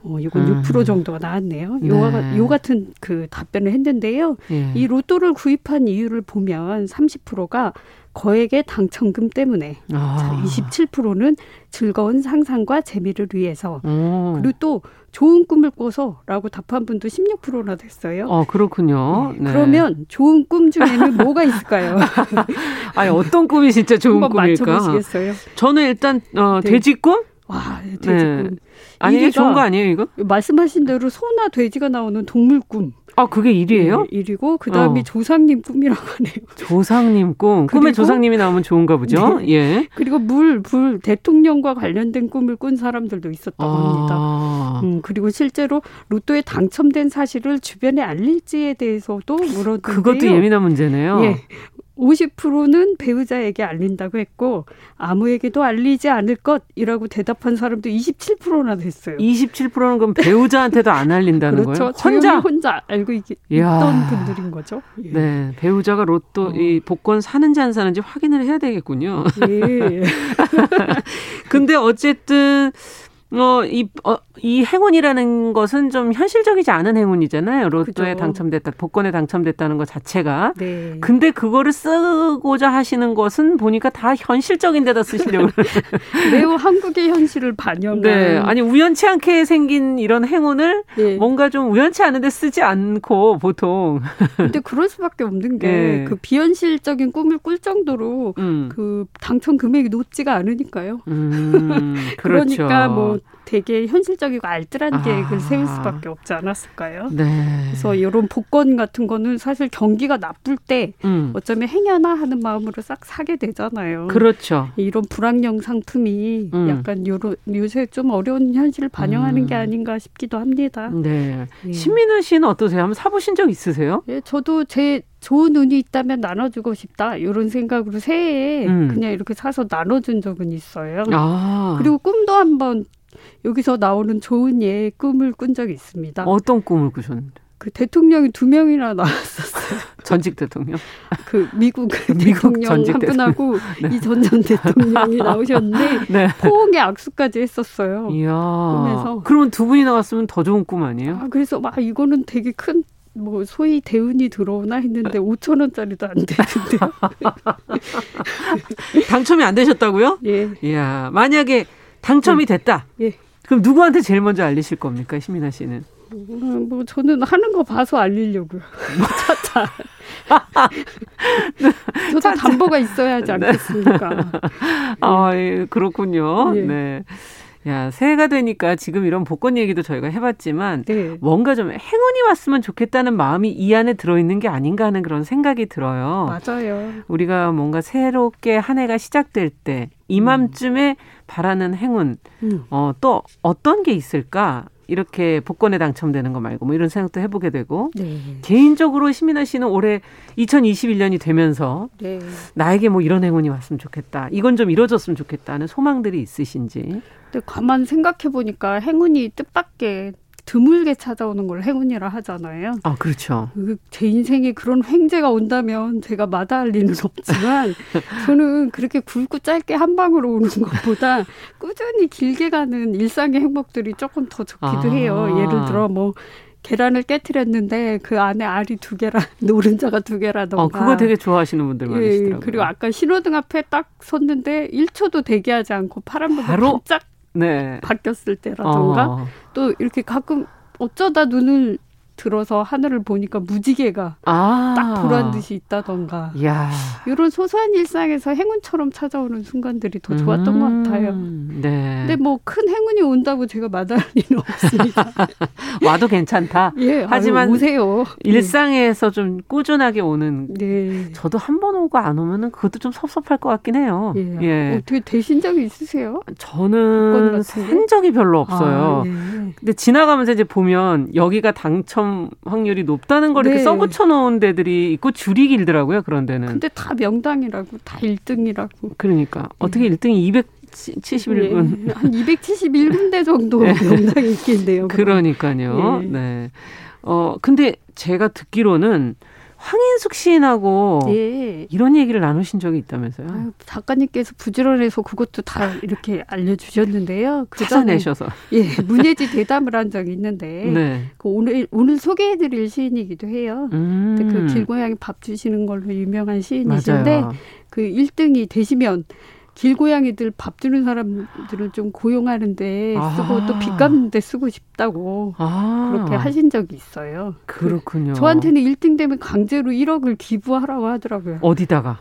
어, 이건 음. 6% 정도가 나왔네요. 네. 요, 요 같은 그 답변을 했는데요. 예. 이 로또를 구입한 이유를 보면 30%가 거액의 당첨금 때문에 아. 27%는 즐거운 상상과 재미를 위해서 오. 그리고 또 좋은 꿈을 꿔서라고 답한 분도 16%나 됐어요. 어 그렇군요. 네. 네. 그러면 좋은 꿈 중에는 뭐가 있을까요? 아니 어떤 꿈이 진짜 좋은 꿈일까? 맞춰보시겠어요? 저는 일단 어, 네. 돼지 꿈? 와, 돼지 네. 꿈. 아니, 좋은 거 아니에요, 이거? 말씀하신 대로 소나 돼지가 나오는 동물 꿈. 아, 그게 1위예요? 네, 1위고 그다음이 어. 조상님 꿈이라고 하네요. 조상님 꿈. 꿈에 조상님이 나오면 좋은가 보죠? 네. 예. 그리고 물, 불, 대통령과 관련된 꿈을 꾼 사람들도 있었다고 아. 합니다. 음, 그리고 실제로 로또에 당첨된 사실을 주변에 알릴지에 대해서도 물었는데요. 그것도 예민한 문제네요. 예. 50%는 배우자에게 알린다고 했고 아무에게도 알리지 않을 것이라고 대답한 사람도 27%나 됐어요. 27%는 그럼 배우자한테도 안 알린다는 그렇죠. 거예요? 혼자 혼자 알고 있, 던 분들인 거죠. 예. 네, 배우자가 로또 어. 이 복권 사는지 안 사는지 확인을 해야 되겠군요. 예. 근데 어쨌든 어, 이, 어, 이 행운이라는 것은 좀 현실적이지 않은 행운이잖아요. 로또에 그죠. 당첨됐다, 복권에 당첨됐다는 것 자체가. 네. 근데 그거를 쓰고자 하시는 것은 보니까 다 현실적인 데다 쓰시려고. 매우 한국의 현실을 반영한. 네. 아니, 우연치 않게 생긴 이런 행운을 네. 뭔가 좀 우연치 않은데 쓰지 않고 보통. 근데 그럴 수밖에 없는 게그 네. 그 비현실적인 꿈을 꿀 정도로 음. 그 당첨 금액이 높지가 않으니까요. 음, 그렇죠. 그러니까 뭐 되게 현실적이고 알뜰한 아. 계획을 세울 수밖에 없지 않았을까요? 네. 그래서 이런 복권 같은 거는 사실 경기가 나쁠 때 음. 어쩌면 행여나 하는 마음으로 싹 사게 되잖아요. 그렇죠. 이런 불황령 상품이 음. 약간 요런 요새 좀 어려운 현실을 반영하는 음. 게 아닌가 싶기도 합니다. 네. 예. 신민아 씨는 어떠세요? 한번 사보신 적 있으세요? 예, 저도 제 좋은 운이 있다면 나눠주고 싶다 이런 생각으로 새해에 음. 그냥 이렇게 사서 나눠준 적은 있어요. 아. 그리고 꿈도 한번 여기서 나오는 좋은 예의 꿈을 꾼 적이 있습니다. 어떤 꿈을 꾸셨는데? 그 대통령이 두 명이나 나왔었어요. 전직 대통령? 그 미국, 미국 대통령 한 분하고 네. 이전 전 대통령이 나오셨는데 네. 포옹의 악수까지 했었어요. 이야. 꿈에서. 그러면 두 분이 나왔으면 더 좋은 꿈 아니에요? 아, 그래서 막 이거는 되게 큰뭐 소위 대운이 들어오나 했는데 5천 원짜리도 안 되는데요. 당첨이 안 되셨다고요? 예. 이야 만약에 당첨이 네. 됐다. 예. 그럼 누구한테 제일 먼저 알리실 겁니까, 시민아 씨는? 음, 뭐 저는 하는 거 봐서 알리려고요. 차차. 저도 차차. 담보가 있어야 하지 네. 않겠습니까? 네. 아, 예, 그렇군요. 예. 네. 야, 새해가 되니까 지금 이런 복권 얘기도 저희가 해봤지만 네. 뭔가 좀 행운이 왔으면 좋겠다는 마음이 이 안에 들어있는 게 아닌가 하는 그런 생각이 들어요. 맞아요. 우리가 뭔가 새롭게 한 해가 시작될 때 이맘쯤에 음. 바라는 행운, 음. 어, 또 어떤 게 있을까? 이렇게 복권에 당첨되는 거 말고 뭐 이런 생각도 해보게 되고 네. 개인적으로 시민아 씨는 올해 2021년이 되면서 네. 나에게 뭐 이런 행운이 왔으면 좋겠다 이건 좀 이뤄졌으면 좋겠다는 소망들이 있으신지 근데 가만 생각해 보니까 행운이 뜻밖의 드물게 찾아오는 걸 행운이라 하잖아요. 아, 그렇죠. 그제 인생에 그런 횡재가 온다면 제가 마다할 리는 없지만 저는 그렇게 굵고 짧게 한 방으로 오는 것보다 꾸준히 길게 가는 일상의 행복들이 조금 더 좋기도 아. 해요. 예를 들어 뭐 계란을 깨뜨렸는데 그 안에 알이 두 개라 노른자가 두 개라던가. 어, 그거 되게 좋아하시는 분들 예, 많으시더라고요. 그리고 아까 신호등 앞에 딱 섰는데 1초도 대기하지 않고 파란불이 반짝 네. 바뀌었을 때라던가 어. 또 이렇게 가끔 어쩌다 눈을 들어서 하늘을 보니까 무지개가 아. 딱 보란 듯이 있다던가 야. 이런 소소한 일상에서 행운처럼 찾아오는 순간들이 더 좋았던 음. 것 같아요. 네. 근데 뭐 큰 행운이 온다고 제가 마다할 리는 없습니다. 와도 괜찮다. 예, 하지만 아유, 오세요. 일상에서 네. 좀 꾸준하게 오는. 네. 저도 한 번 오고 안 오면은 그것도 좀 섭섭할 것 같긴 해요. 예. 예. 어떻게 되신 적이 있으세요? 저는 산 적이 별로 없어요. 아, 네. 근데 지나가면서 이제 보면 여기가 당첨 당첨 확률이 높다는 걸 네. 이렇게 써붙여 놓은 데들이 있고 줄이 길더라고요. 그런 데는. 근데 다 명당이라고 다 1등이라고. 그러니까 어떻게 1등이 200 71군. 네. 한 271군데 정도 네. 명당이 있겠네요. 그러니까요. 네. 네. 어, 근데 제가 듣기로는 황인숙 시인하고 예. 이런 얘기를 나누신 적이 있다면서요? 아유, 작가님께서 부지런해서 그것도 다 이렇게 알려주셨는데요. 그 찾아내셔서. 예, 문예지 대담을 한 적이 있는데 네. 그 오늘 오늘 소개해드릴 시인이기도 해요. 음. 그 길고양이 밥 주시는 걸로 유명한 시인이신데 맞아요. 그 1등이 되시면 길고양이들 밥 주는 사람들을 좀 고용하는데 쓰고 아. 또 빚 갚는데 쓰고 싶다고 아. 그렇게 하신 적이 있어요. 그렇군요. 그, 저한테는 1등 되면 강제로 1억을 기부하라고 하더라고요. 어디다가?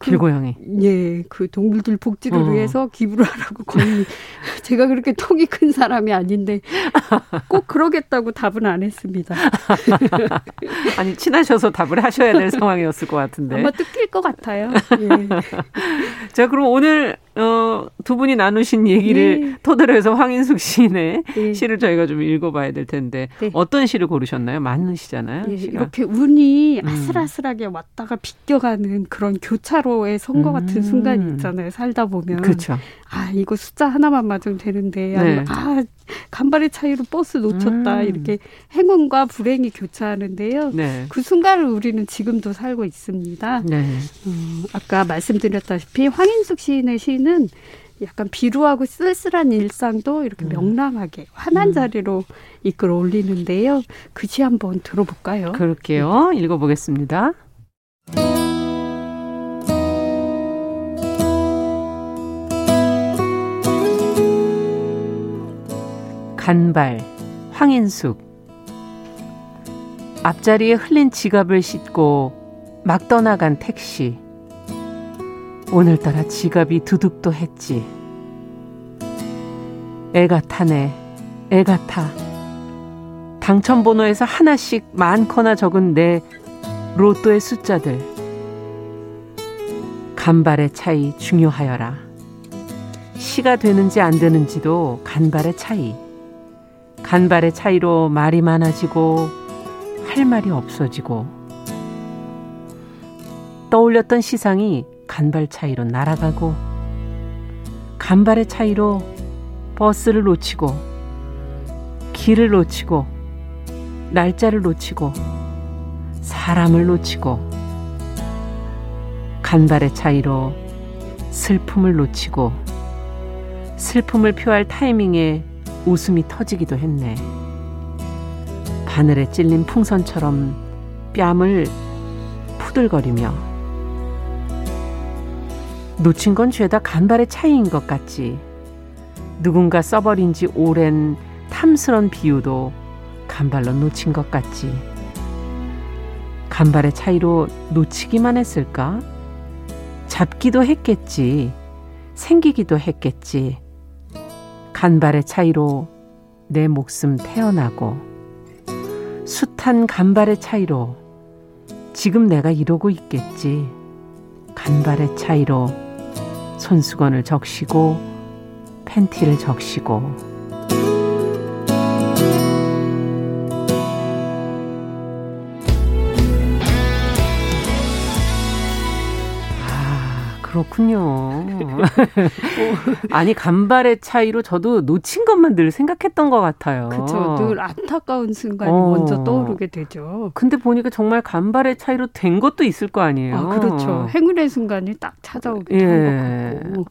길고양이. 그, 예, 그 동물들 복지를 어. 위해서 기부를 하라고 거의 제가 그렇게 통이 큰 사람이 아닌데 꼭 그러겠다고 답은 안 했습니다. 아니 친하셔서 답을 하셔야 될 상황이었을 것 같은데. 아마 뜯길 것 같아요. 예. 자, 그럼 오늘 어, 두 분이 나누신 얘기를 네. 토대로 해서 황인숙 시인의 네. 시를 저희가 좀 읽어봐야 될 텐데 네. 어떤 시를 고르셨나요? 많으시잖아요. 네. 이렇게 운이 음. 아슬아슬하게 왔다가 비껴가는 그런 교차로의 선거 같은 음. 순간이 있잖아요. 살다 보면. 그렇죠. 아 이거 숫자 하나만 맞으면 되는데 네. 아 간발의 차이로 버스 놓쳤다 음. 이렇게 행운과 불행이 교차하는데요. 네. 그 순간을 우리는 지금도 살고 있습니다. 네. 음, 아까 말씀드렸다시피 황인숙 시인의 시는 약간 비루하고 쓸쓸한 일상도 이렇게 음. 명랑하게 환한 음. 자리로 이끌어 올리는데요. 그시 한번 들어볼까요? 그럴게요. 읽어보겠습니다. 간발 황인숙 앞자리에 흘린 지갑을 싣고 막 떠나간 택시 오늘따라 지갑이 두둑도 했지. 애가 타네. 애가 타. 당첨번호에서 하나씩 많거나 적은 내 로또의 숫자들. 간발의 차이 중요하여라. 시가 되는지 안 되는지도 간발의 차이. 간발의 차이로 말이 많아지고 할 말이 없어지고. 떠올렸던 시상이 간발 차이로 날아가고 간발의 차이로 버스를 놓치고 길을 놓치고 날짜를 놓치고 사람을 놓치고 간발의 차이로 슬픔을 놓치고 슬픔을 표할 타이밍에 웃음이 터지기도 했네. 바늘에 찔린 풍선처럼 뺨을 푸들거리며 놓친 건 죄다 간발의 차이인 것 같지. 누군가 써버린 지 오랜 탐스런 비유도 간발로 놓친 것 같지. 간발의 차이로 놓치기만 했을까? 잡기도 했겠지. 생기기도 했겠지. 간발의 차이로 내 목숨 태어나고 숱한 간발의 차이로 지금 내가 이러고 있겠지. 간발의 차이로 손수건을 적시고 팬티를 적시고 그렇군요. 아니 간발의 차이로 저도 놓친 것만 늘 생각했던 것 같아요. 그렇죠. 늘 안타까운 순간이 어. 먼저 떠오르게 되죠. 근데 보니까 정말 간발의 차이로 된 것도 있을 거 아니에요. 아, 그렇죠. 행운의 순간이 딱 찾아오게 된 예. 것 같고.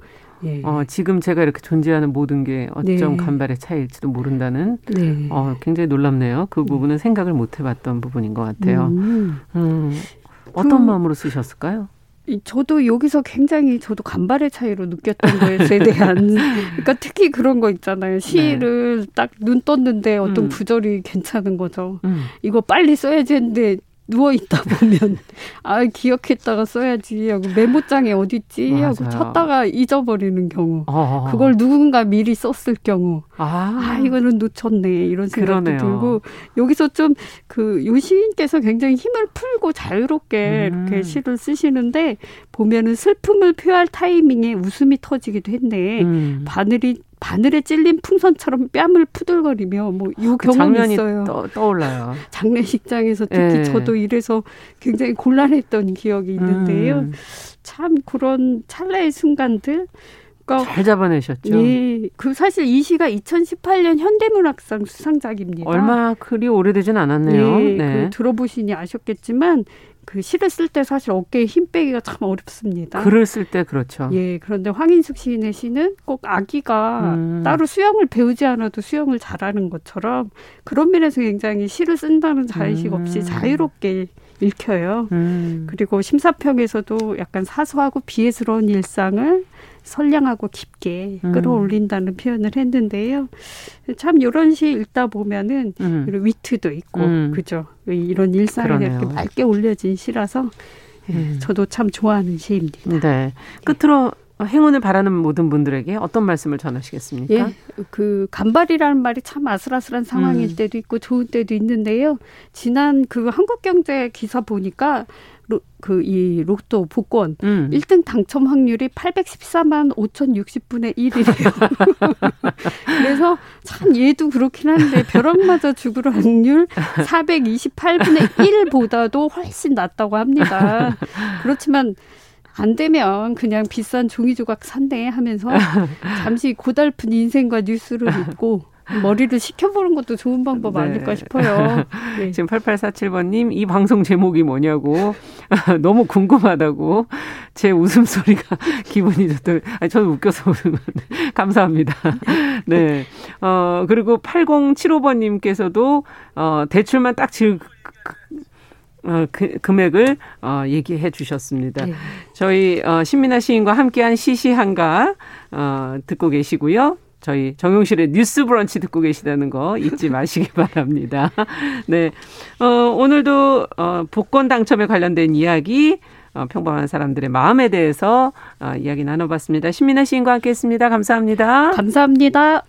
예. 어, 지금 제가 이렇게 존재하는 모든 게 어쩜 네. 간발의 차이일지도 모른다는 네. 어, 굉장히 놀랍네요. 그 부분은 생각을 못 해봤던 부분인 것 같아요. 음. 음. 어떤 그, 마음으로 쓰셨을까요? 저도 여기서 굉장히 저도 간발의 차이로 느꼈던 것에 대한 그러니까 특히 그런 거 있잖아요. 시를 네. 딱눈 떴는데 어떤 음. 구절이 괜찮은 거죠. 음. 이거 빨리 써야지 했는데 누워 있다 보면 아 기억했다가 써야지 하고 메모장에 어디 있지? 하고 찾다가 잊어버리는 경우. 어 그걸 누군가 미리 썼을 경우. 아, 아 이거는 놓쳤네. 이런 생각도 그러네요. 들고 여기서 좀 그 요시인께서 굉장히 힘을 풀고 자유롭게 음. 이렇게 시를 쓰시는데 보면은 슬픔을 표할 타이밍에 웃음이 터지기도 했네. 음. 바늘이 바늘에 찔린 풍선처럼 뺨을 푸들거리며 뭐이 그 경험이 있어요. 떠, 떠올라요. 장례식장에서 특히 네. 저도 이래서 굉장히 곤란했던 기억이 있는데요. 음. 참 그런 찰나의 순간들 그러니까 잘 잡아내셨죠. 예. 그 사실 이 시가 2018년 현대문학상 수상작입니다. 얼마 그리 오래되진 않았네요. 예, 네. 그 들어보시니 아셨겠지만 그 시를 쓸 때 사실 어깨에 힘 빼기가 참 어렵습니다. 글을 쓸 때 그렇죠. 예, 그런데 황인숙 시인의 시는 꼭 아기가 음. 따로 수영을 배우지 않아도 수영을 잘하는 것처럼 그런 면에서 굉장히 시를 쓴다는 자의식 없이 음. 자유롭게 읽혀요. 음. 그리고 심사평에서도 약간 사소하고 비애스러운 일상을 선량하고 깊게 음. 끌어올린다는 표현을 했는데요. 참 이런 시 읽다 보면은 음. 위트도 있고 음. 그죠. 이런 일상이 이렇게 맑게 올려진 시라서 예, 음. 저도 참 좋아하는 시입니다. 네. 끝으로 행운을 바라는 모든 분들에게 어떤 말씀을 전하시겠습니까? 예, 그 간발이라는 말이 참 아슬아슬한 상황일 음. 때도 있고 좋은 때도 있는데요. 지난 그 한국경제 기사 보니까 그 이 로또 복권 음. 1등 당첨 확률이 814만 5,060분의 1이래요. 그래서 참 얘도 그렇긴 한데 벼락 맞아 죽을 확률 428분의 1보다도 훨씬 낮다고 합니다. 그렇지만 안 되면 그냥 비싼 종이 조각 산대 하면서 잠시 고달픈 인생과 뉴스를 읽고 머리를 식혀보는 것도 좋은 방법 네. 아닐까 싶어요. 네. 지금 8847번님, 이 방송 제목이 뭐냐고. 너무 궁금하다고. 제 웃음소리가 기분이 좋다. 아니, 저는 웃겨서 웃는 건데. 감사합니다. 네. 어, 그리고 8075번님께서도, 어, 대출만 딱 질, 어, 그, 금액을 어, 얘기해 주셨습니다. 네. 저희 어, 신민아 시인과 함께한 시시한가 어, 듣고 계시고요. 저희 정용실의 뉴스 브런치 듣고 계시다는 거 잊지 마시기 바랍니다. 네. 어, 오늘도 어, 복권 당첨에 관련된 이야기 어, 평범한 사람들의 마음에 대해서 어, 이야기 나눠봤습니다. 신민아 시인과 함께 했습니다. 감사합니다. 감사합니다.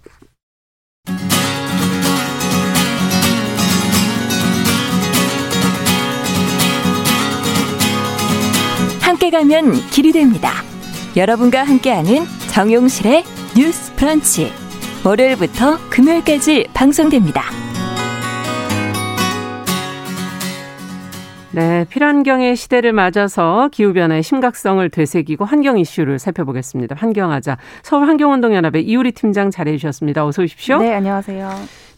함께 가면 길이 됩니다. 여러분과 함께하는 정용실의 뉴스 브런치. 월요일부터 금요일까지 방송됩니다. 네, 필환경의 시대를 맞아서 기후변화의 심각성을 되새기고 환경 이슈를 살펴보겠습니다. 환경하자. 서울환경운동연합의 이우리 팀장 자리해 주셨습니다. 어서 오십시오. 네, 안녕하세요.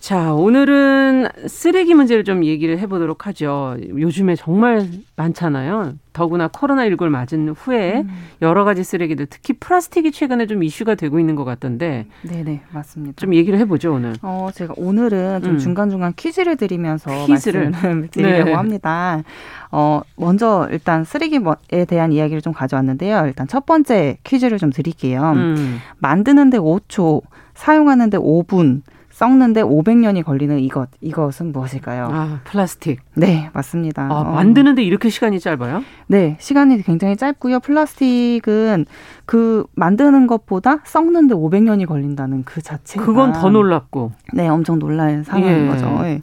자, 오늘은 쓰레기 문제를 좀 얘기를 해보도록 하죠. 요즘에 정말 많잖아요. 더구나 코로나19를 맞은 후에 음. 여러 가지 쓰레기들, 특히 플라스틱이 최근에 좀 이슈가 되고 있는 것 같던데. 네네, 맞습니다. 좀 얘기를 해보죠, 오늘. 어, 제가 오늘은 좀 음. 중간중간 퀴즈를 드리면서 퀴즈를 말씀을 드리려고 네. 합니다. 어, 먼저 일단 쓰레기에 대한 이야기를 좀 가져왔는데요. 일단 첫 번째 퀴즈를 좀 드릴게요. 음. 만드는데 5초, 사용하는데 5분, 썩는데 500년이 걸리는 이것 이것은 무엇일까요? 아 플라스틱. 네 맞습니다. 아, 어. 만드는데 이렇게 시간이 짧아요? 네 시간이 굉장히 짧고요. 플라스틱은 그 만드는 것보다 썩는데 500년이 걸린다는 그 자체가 그건 더 놀랍고. 네 엄청 놀랄 상황인 예. 거죠. 네.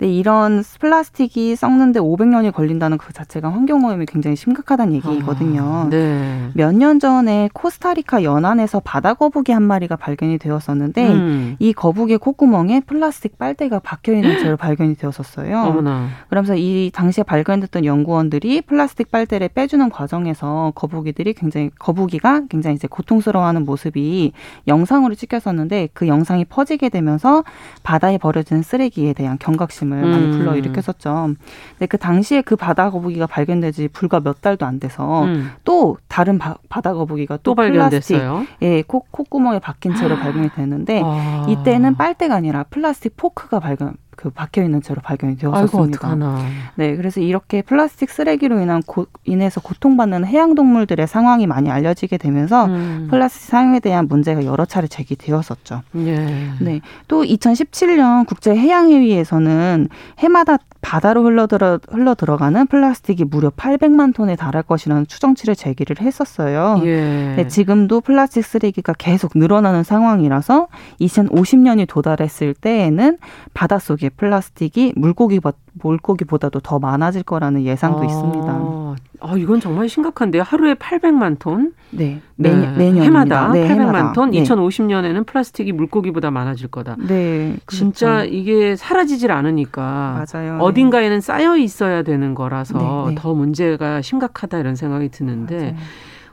근데 이런 플라스틱이 썩는데 500년이 걸린다는 그 자체가 환경 오염이 굉장히 심각하다는 얘기거든요. 아, 네. 몇년 전에 코스타리카 연안에서 바다 거북이 한 마리가 발견이 되었었는데 음. 이 거북이의 콧구멍에 플라스틱 빨대가 박혀 있는 채로 발견이 되었었어요. 어머나. 그러면서 이 당시에 발견됐던 연구원들이 플라스틱 빨대를 빼주는 과정에서 거북이들이 굉장히 거북이가 굉장히 이제 고통스러워하는 모습이 영상으로 찍혔었는데 그 영상이 퍼지게 되면서 바다에 버려지는 쓰레기에 대한 경각심 관심을 음. 많이 불러 일으켰었죠. 근데 그 당시에 그 바다 거북이가 발견되지 불과 몇 달도 안 돼서 음. 또 다른 바다 거북이가 또, 또 플라스틱 예, 코, 콧구멍에 박힌 채로 발견이 됐는데 아. 이때는 빨대가 아니라 플라스틱 포크가 발견 그 박혀 있는 채로 발견이 되었습니다. 아이고, 네, 그래서 이렇게 플라스틱 쓰레기로 인한 고, 인해서 고통받는 해양 동물들의 상황이 많이 알려지게 되면서 음. 플라스틱 사용에 대한 문제가 여러 차례 제기되었었죠. 예. 네, 또 2017년 국제 해양 회의에서는 해마다 바다로 흘러들어 흘러 들어가는 플라스틱이 무려 800만 톤에 달할 것이라는 추정치를 제기를 했었어요. 예. 네, 지금도 플라스틱 쓰레기가 계속 늘어나는 상황이라서 2050년이 도달했을 때에는 바닷속에 플라스틱이 물고기 물고기보다도 더 많아질 거라는 예상도 아, 있습니다. 아, 이건 정말 심각한데요. 하루에 800만 톤? 네. 매, 네. 매년 해마다 네, 800만 해마다. 톤. 네. 2050년에는 플라스틱이 물고기보다 많아질 거다. 네. 그렇죠. 진짜 이게 사라지질 않으니까 맞아요. 어딘가에는 쌓여 있어야 되는 거라서 네, 네. 더 문제가 심각하다 이런 생각이 드는데 맞아요.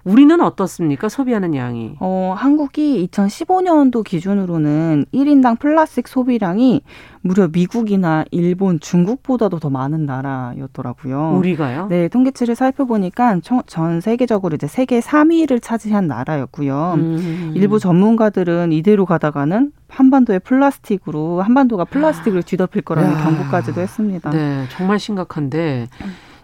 우리는 어떻습니까? 소비하는 양이? 어, 한국이 2015년도 기준으로는 1인당 플라스틱 소비량이 무려 미국이나 일본, 중국보다도 더 많은 나라였더라고요. 우리가요? 네, 통계치를 살펴보니까 전 세계적으로 이제 세계 3위를 차지한 나라였고요. 음. 일부 전문가들은 이대로 가다가는 한반도의 플라스틱으로 한반도가 플라스틱을 뒤덮일 거라는 야. 경고까지도 했습니다. 네, 정말 심각한데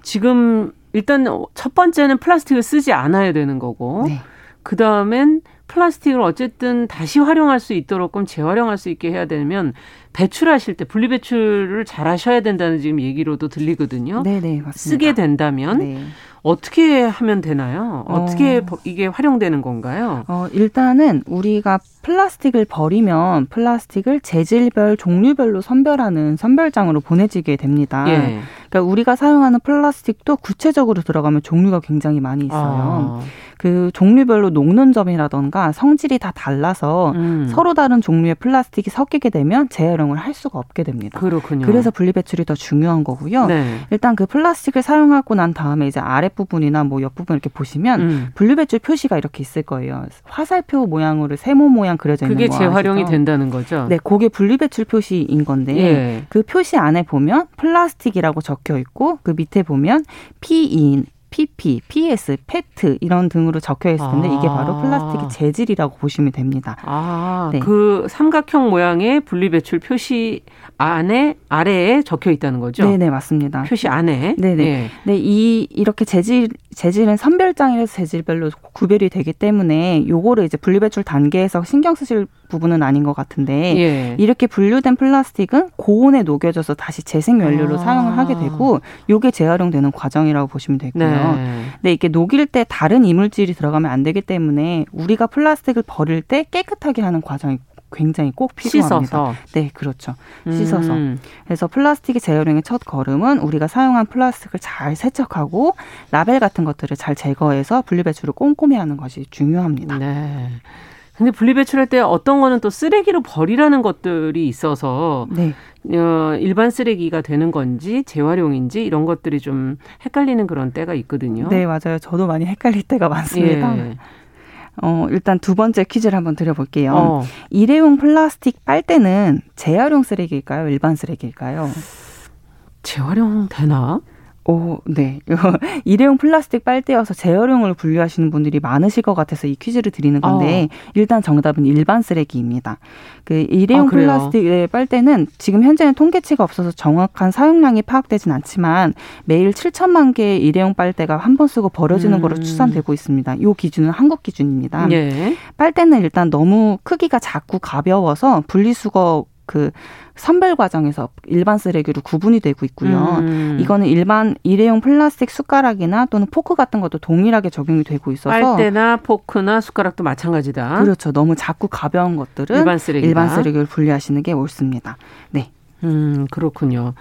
지금 일단 첫 번째는 플라스틱을 쓰지 않아야 되는 거고 네. 그 다음엔 플라스틱을 어쨌든 다시 활용할 수 있도록 좀 재활용할 수 있게 해야 되면 배출하실 때 분리 배출을 잘 하셔야 된다는 지금 얘기로도 들리거든요. 네네 네, 맞습니다. 쓰게 된다면 네. 어떻게 하면 되나요? 어떻게 어, 이게 활용되는 건가요? 어, 일단은 우리가 플라스틱을 버리면 플라스틱을 재질별 종류별로 선별하는 선별장으로 보내지게 됩니다. 예. 그러니까 우리가 사용하는 플라스틱도 구체적으로 들어가면 종류가 굉장히 많이 있어요. 아. 그 종류별로 녹는 점이라던가 성질이 다 달라서 음. 서로 다른 종류의 플라스틱이 섞이게 되면 재활용을 할 수가 없게 됩니다. 그렇군요. 그래서 분리배출이 더 중요한 거고요. 네. 일단 그 플라스틱을 사용하고 난 다음에 이제 아 랫부분이나 뭐 옆부분 이렇게 보시면 음. 분리배출 표시가 이렇게 있을 거예요. 화살표 모양으로 세모 모양 그려져 있는 거 그게 재활용이 된다는 거죠? 네, 그게 분리배출 표시인 건데 예. 그 표시 안에 보면 플라스틱이라고 적혀 있고 그 밑에 보면 피인 PP, PS, 페트 이런 등으로 적혀 있을 텐데 아. 이게 바로 플라스틱의 재질이라고 보시면 됩니다. 아, 네. 그 삼각형 모양의 분리배출 표시 안에 아래에 적혀 있다는 거죠? 네, 네, 맞습니다. 표시 안에. 네, 네. 네, 네이 이렇게 재질 재질은 선별장이라서 재질별로 구별이 되기 때문에 요거를 이제 분리배출 단계에서 신경 쓰실 부분은 아닌 것 같은데 예. 이렇게 분류된 플라스틱은 고온에 녹여져서 다시 재생 연료로 아. 사용을 하게 되고 요게 재활용되는 과정이라고 보시면 되고요. 네. 근데 이게 녹일 때 다른 이물질이 들어가면 안 되기 때문에 우리가 플라스틱을 버릴 때 깨끗하게 하는 과정이 굉장히 꼭 필요합니다. 씻어서. 네, 그렇죠. 씻어서. 음. 그래서 플라스틱의 재활용의 첫 걸음은 우리가 사용한 플라스틱을 잘 세척하고 라벨 같은 것들을 잘 제거해서 분리배출을 꼼꼼히 하는 것이 중요합니다. 네. 근데 분리배출할 때 어떤 거는 또 쓰레기로 버리라는 것들이 있어서 네. 어, 일반 쓰레기가 되는 건지 재활용인지 이런 것들이 좀 헷갈리는 그런 때가 있거든요. 네, 맞아요. 저도 많이 헷갈릴 때가 많습니다. 예. 어, 일단 두 번째 퀴즈를 한번 드려볼게요. 어. 일회용 플라스틱 빨대는 재활용 쓰레기일까요? 일반 쓰레기일까요? 재활용 되나? 오, 네. 일회용 플라스틱 빨대여서 재활용을 분류하시는 분들이 많으실 것 같아서 이 퀴즈를 드리는 건데 어. 일단 정답은 일반 쓰레기입니다. 그 일회용 아, 플라스틱의 빨대는 지금 현재는 통계치가 없어서 정확한 사용량이 파악되진 않지만 매일 7천만 개의 일회용 빨대가 한 번 쓰고 버려지는 음. 거로 추산되고 있습니다. 이 기준은 한국 기준입니다. 예. 빨대는 일단 너무 크기가 작고 가벼워서 분리수거 그 선별 과정에서 일반 쓰레기로 구분이 되고 있고요. 음. 이거는 일반 일회용 플라스틱 숟가락이나 또는 포크 같은 것도 동일하게 적용이 되고 있어서 빨대나 포크나 숟가락도 마찬가지다. 그렇죠. 너무 작고 가벼운 것들은 일반, 쓰레기다. 일반 쓰레기를 분리하시는 게 옳습니다. 네. 음, 그렇군요.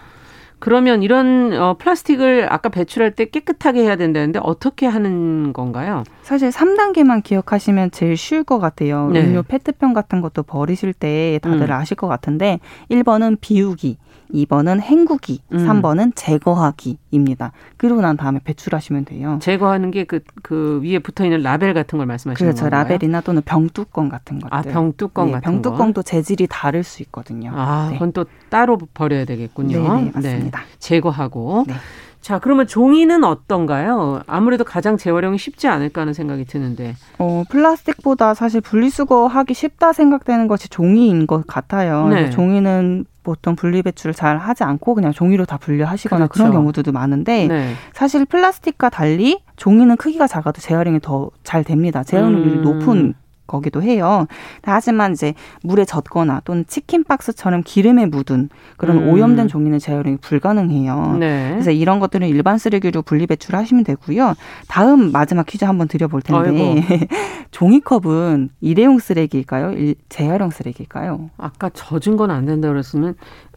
그러면 이런 어, 플라스틱을 아까 배출할 때 깨끗하게 해야 된다는데 어떻게 하는 건가요? 사실 3단계만 기억하시면 제일 쉬울 것 같아요. 네. 음료 페트병 같은 것도 버리실 때 다들 음. 아실 것 같은데 1번은 비우기, 2번은 헹구기, 음. 3번은 제거하기입니다. 그리고 난 다음에 배출하시면 돼요. 제거하는 게그그 위에 붙어 있는 라벨 같은 걸 말씀하시는 그렇죠. 건가요? 라벨이나 또는 병뚜껑 같은 것들. 아, 병뚜껑 네, 같은 병뚜껑도 거. 재질이 다를 수 있거든요. 아, 네. 그건 또 따로 버려야 되겠군요. 네, 네 맞습니다. 네. 제거하고. 네. 자, 그러면 종이는 어떤가요? 아무래도 가장 재활용이 쉽지 않을까 하는 생각이 드는데. 어, 플라스틱보다 사실 분리수거하기 쉽다 생각되는 것이 종이인 것 같아요. 네. 종이는 보통 분리배출을 잘 하지 않고 그냥 종이로 다 분류하시거나 그렇죠. 그런 경우들도 많은데 네. 사실 플라스틱과 달리 종이는 크기가 작아도 재활용이 더 잘 됩니다. 재활용률이 음. 높은 거기도 해요. 하지만 이제 물에 젖거나 또는 치킨 박스처럼 기름에 묻은 그런 음. 오염된 종이는 재활용이 불가능해요. 네. 그래서 이런 것들은 일반 쓰레기로 분리 배출하시면 되고요. 다음 마지막 퀴즈 한번 드려볼 텐데 종이컵은 일회용 쓰레기일까요? 재활용 쓰레기일까요? 아까 젖은 건 안 된다 그랬으면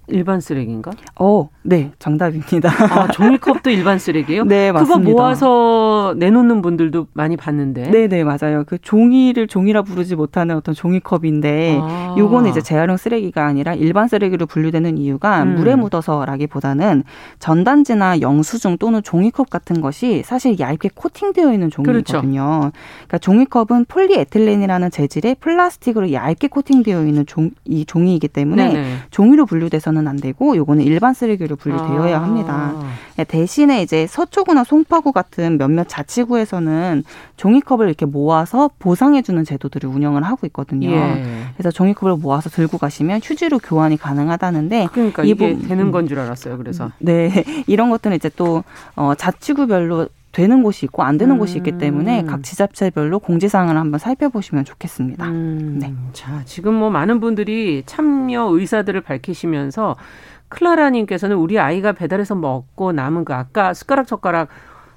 일반 쓰레기인가? 어, 네, 정답입니다. 아, 종이컵도 일반 쓰레기예요? 네, 맞습니다. 그거 모아서 내놓는 분들도 많이 봤는데. 네, 네, 맞아요. 그 종이를 종이라 부르지 못하는 어떤 종이컵인데 아. 요거는 이제 재활용 쓰레기가 아니라 일반 쓰레기로 분류되는 이유가 음. 물에 묻어서라기보다는 전단지나 영수증 또는 종이컵 같은 것이 사실 얇게 코팅되어 있는 종이거든요. 그렇죠. 그러니까 종이컵은 폴리에틸렌이라는 재질의 플라스틱으로 얇게 코팅되어 있는 종, 이 종이이기 때문에 네네. 종이로 분류돼서 있어서는 안 되고 요거는 일반 쓰레기로 분류되어야 아. 합니다. 아. 대신에 이제 서초구나 송파구 같은 몇몇 자치구에서는 종이컵을 이렇게 모아서 보상해주는 제도들을 운영을 하고 있거든요. 예. 그래서 종이컵을 모아서 들고 가시면 휴지로 교환이 가능하다는데 그러니까 이게 되는 건 줄 알았어요. 그래서 네 이런 것들은 이제 또 어, 자치구별로 되는 곳이 있고 안 되는 음. 곳이 있기 때문에 각 지자체별로 공지사항을 한번 살펴보시면 좋겠습니다. 음. 네. 자, 지금 뭐 많은 분들이 참여 의사들을 밝히시면서 클라라님께서는 우리 아이가 배달해서 먹고 남은 그 아까 숟가락 젓가락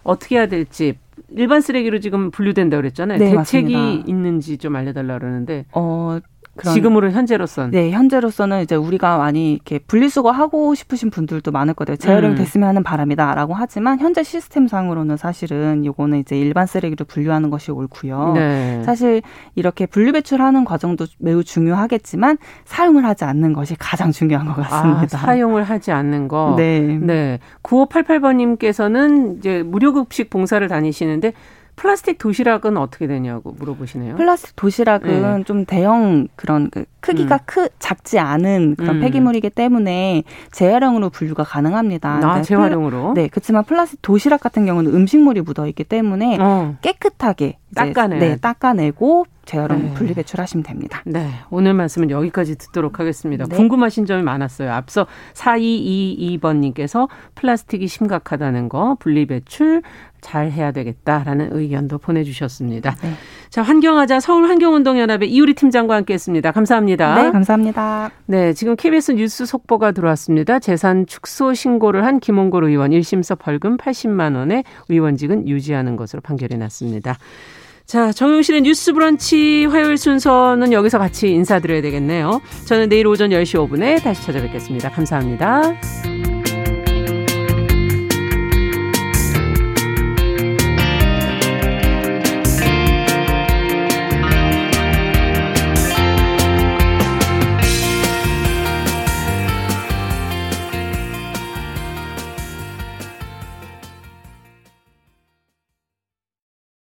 어떻게 해야 될지 일반 쓰레기로 지금 분류된다 그랬잖아요. 네, 대책이 맞습니다. 있는지 좀 알려달라 그러는데. 어 지금으로 현재로서는 네 현재로서는 이제 우리가 많이 이렇게 분리수거 하고 싶으신 분들도 많을 거예요. 재활용 음. 됐으면 하는 바람이다라고 하지만 현재 시스템상으로는 사실은 요거는 이제 일반 쓰레기로 분류하는 것이 옳고요. 네. 사실 이렇게 분류 배출하는 과정도 매우 중요하겠지만 사용을 하지 않는 것이 가장 중요한 것 같습니다. 아, 사용을 하지 않는 거. 네. 네. 9588번님께서는 이제 무료급식 봉사를 다니시는데 플라스틱 도시락은 어떻게 되냐고 물어보시네요. 플라스틱 도시락은 네. 좀 대형 그런 그 크기가 음. 크 작지 않은 그런 음. 폐기물이기 때문에 재활용으로 분류가 가능합니다. 아, 재활용으로? 네, 그렇지만 플라스틱 도시락 같은 경우는 음식물이 묻어 있기 때문에 어. 깨끗하게 닦아내 네, 닦아내고 재활용 네. 분리 배출하시면 됩니다. 네. 오늘 말씀은 여기까지 듣도록 하겠습니다. 네. 궁금하신 점이 많았어요. 앞서 4222번님께서 플라스틱이 심각하다는 거, 분리 배출 잘 해야 되겠다라는 의견도 보내주셨습니다. 네. 자, 환경하자 서울 환경운동연합의 이우리 팀장과 함께 했습니다. 감사합니다. 네, 감사합니다. 네, 지금 KBS 뉴스 속보가 들어왔습니다. 재산 축소 신고를 한 김홍걸 의원 1심서 벌금 80만 원의 의원직은 유지하는 것으로 판결이 났습니다. 자, 정용실의 뉴스 브런치 화요일 순서는 여기서 같이 인사드려야 되겠네요. 저는 내일 오전 10시 5분에 다시 찾아뵙겠습니다. 감사합니다.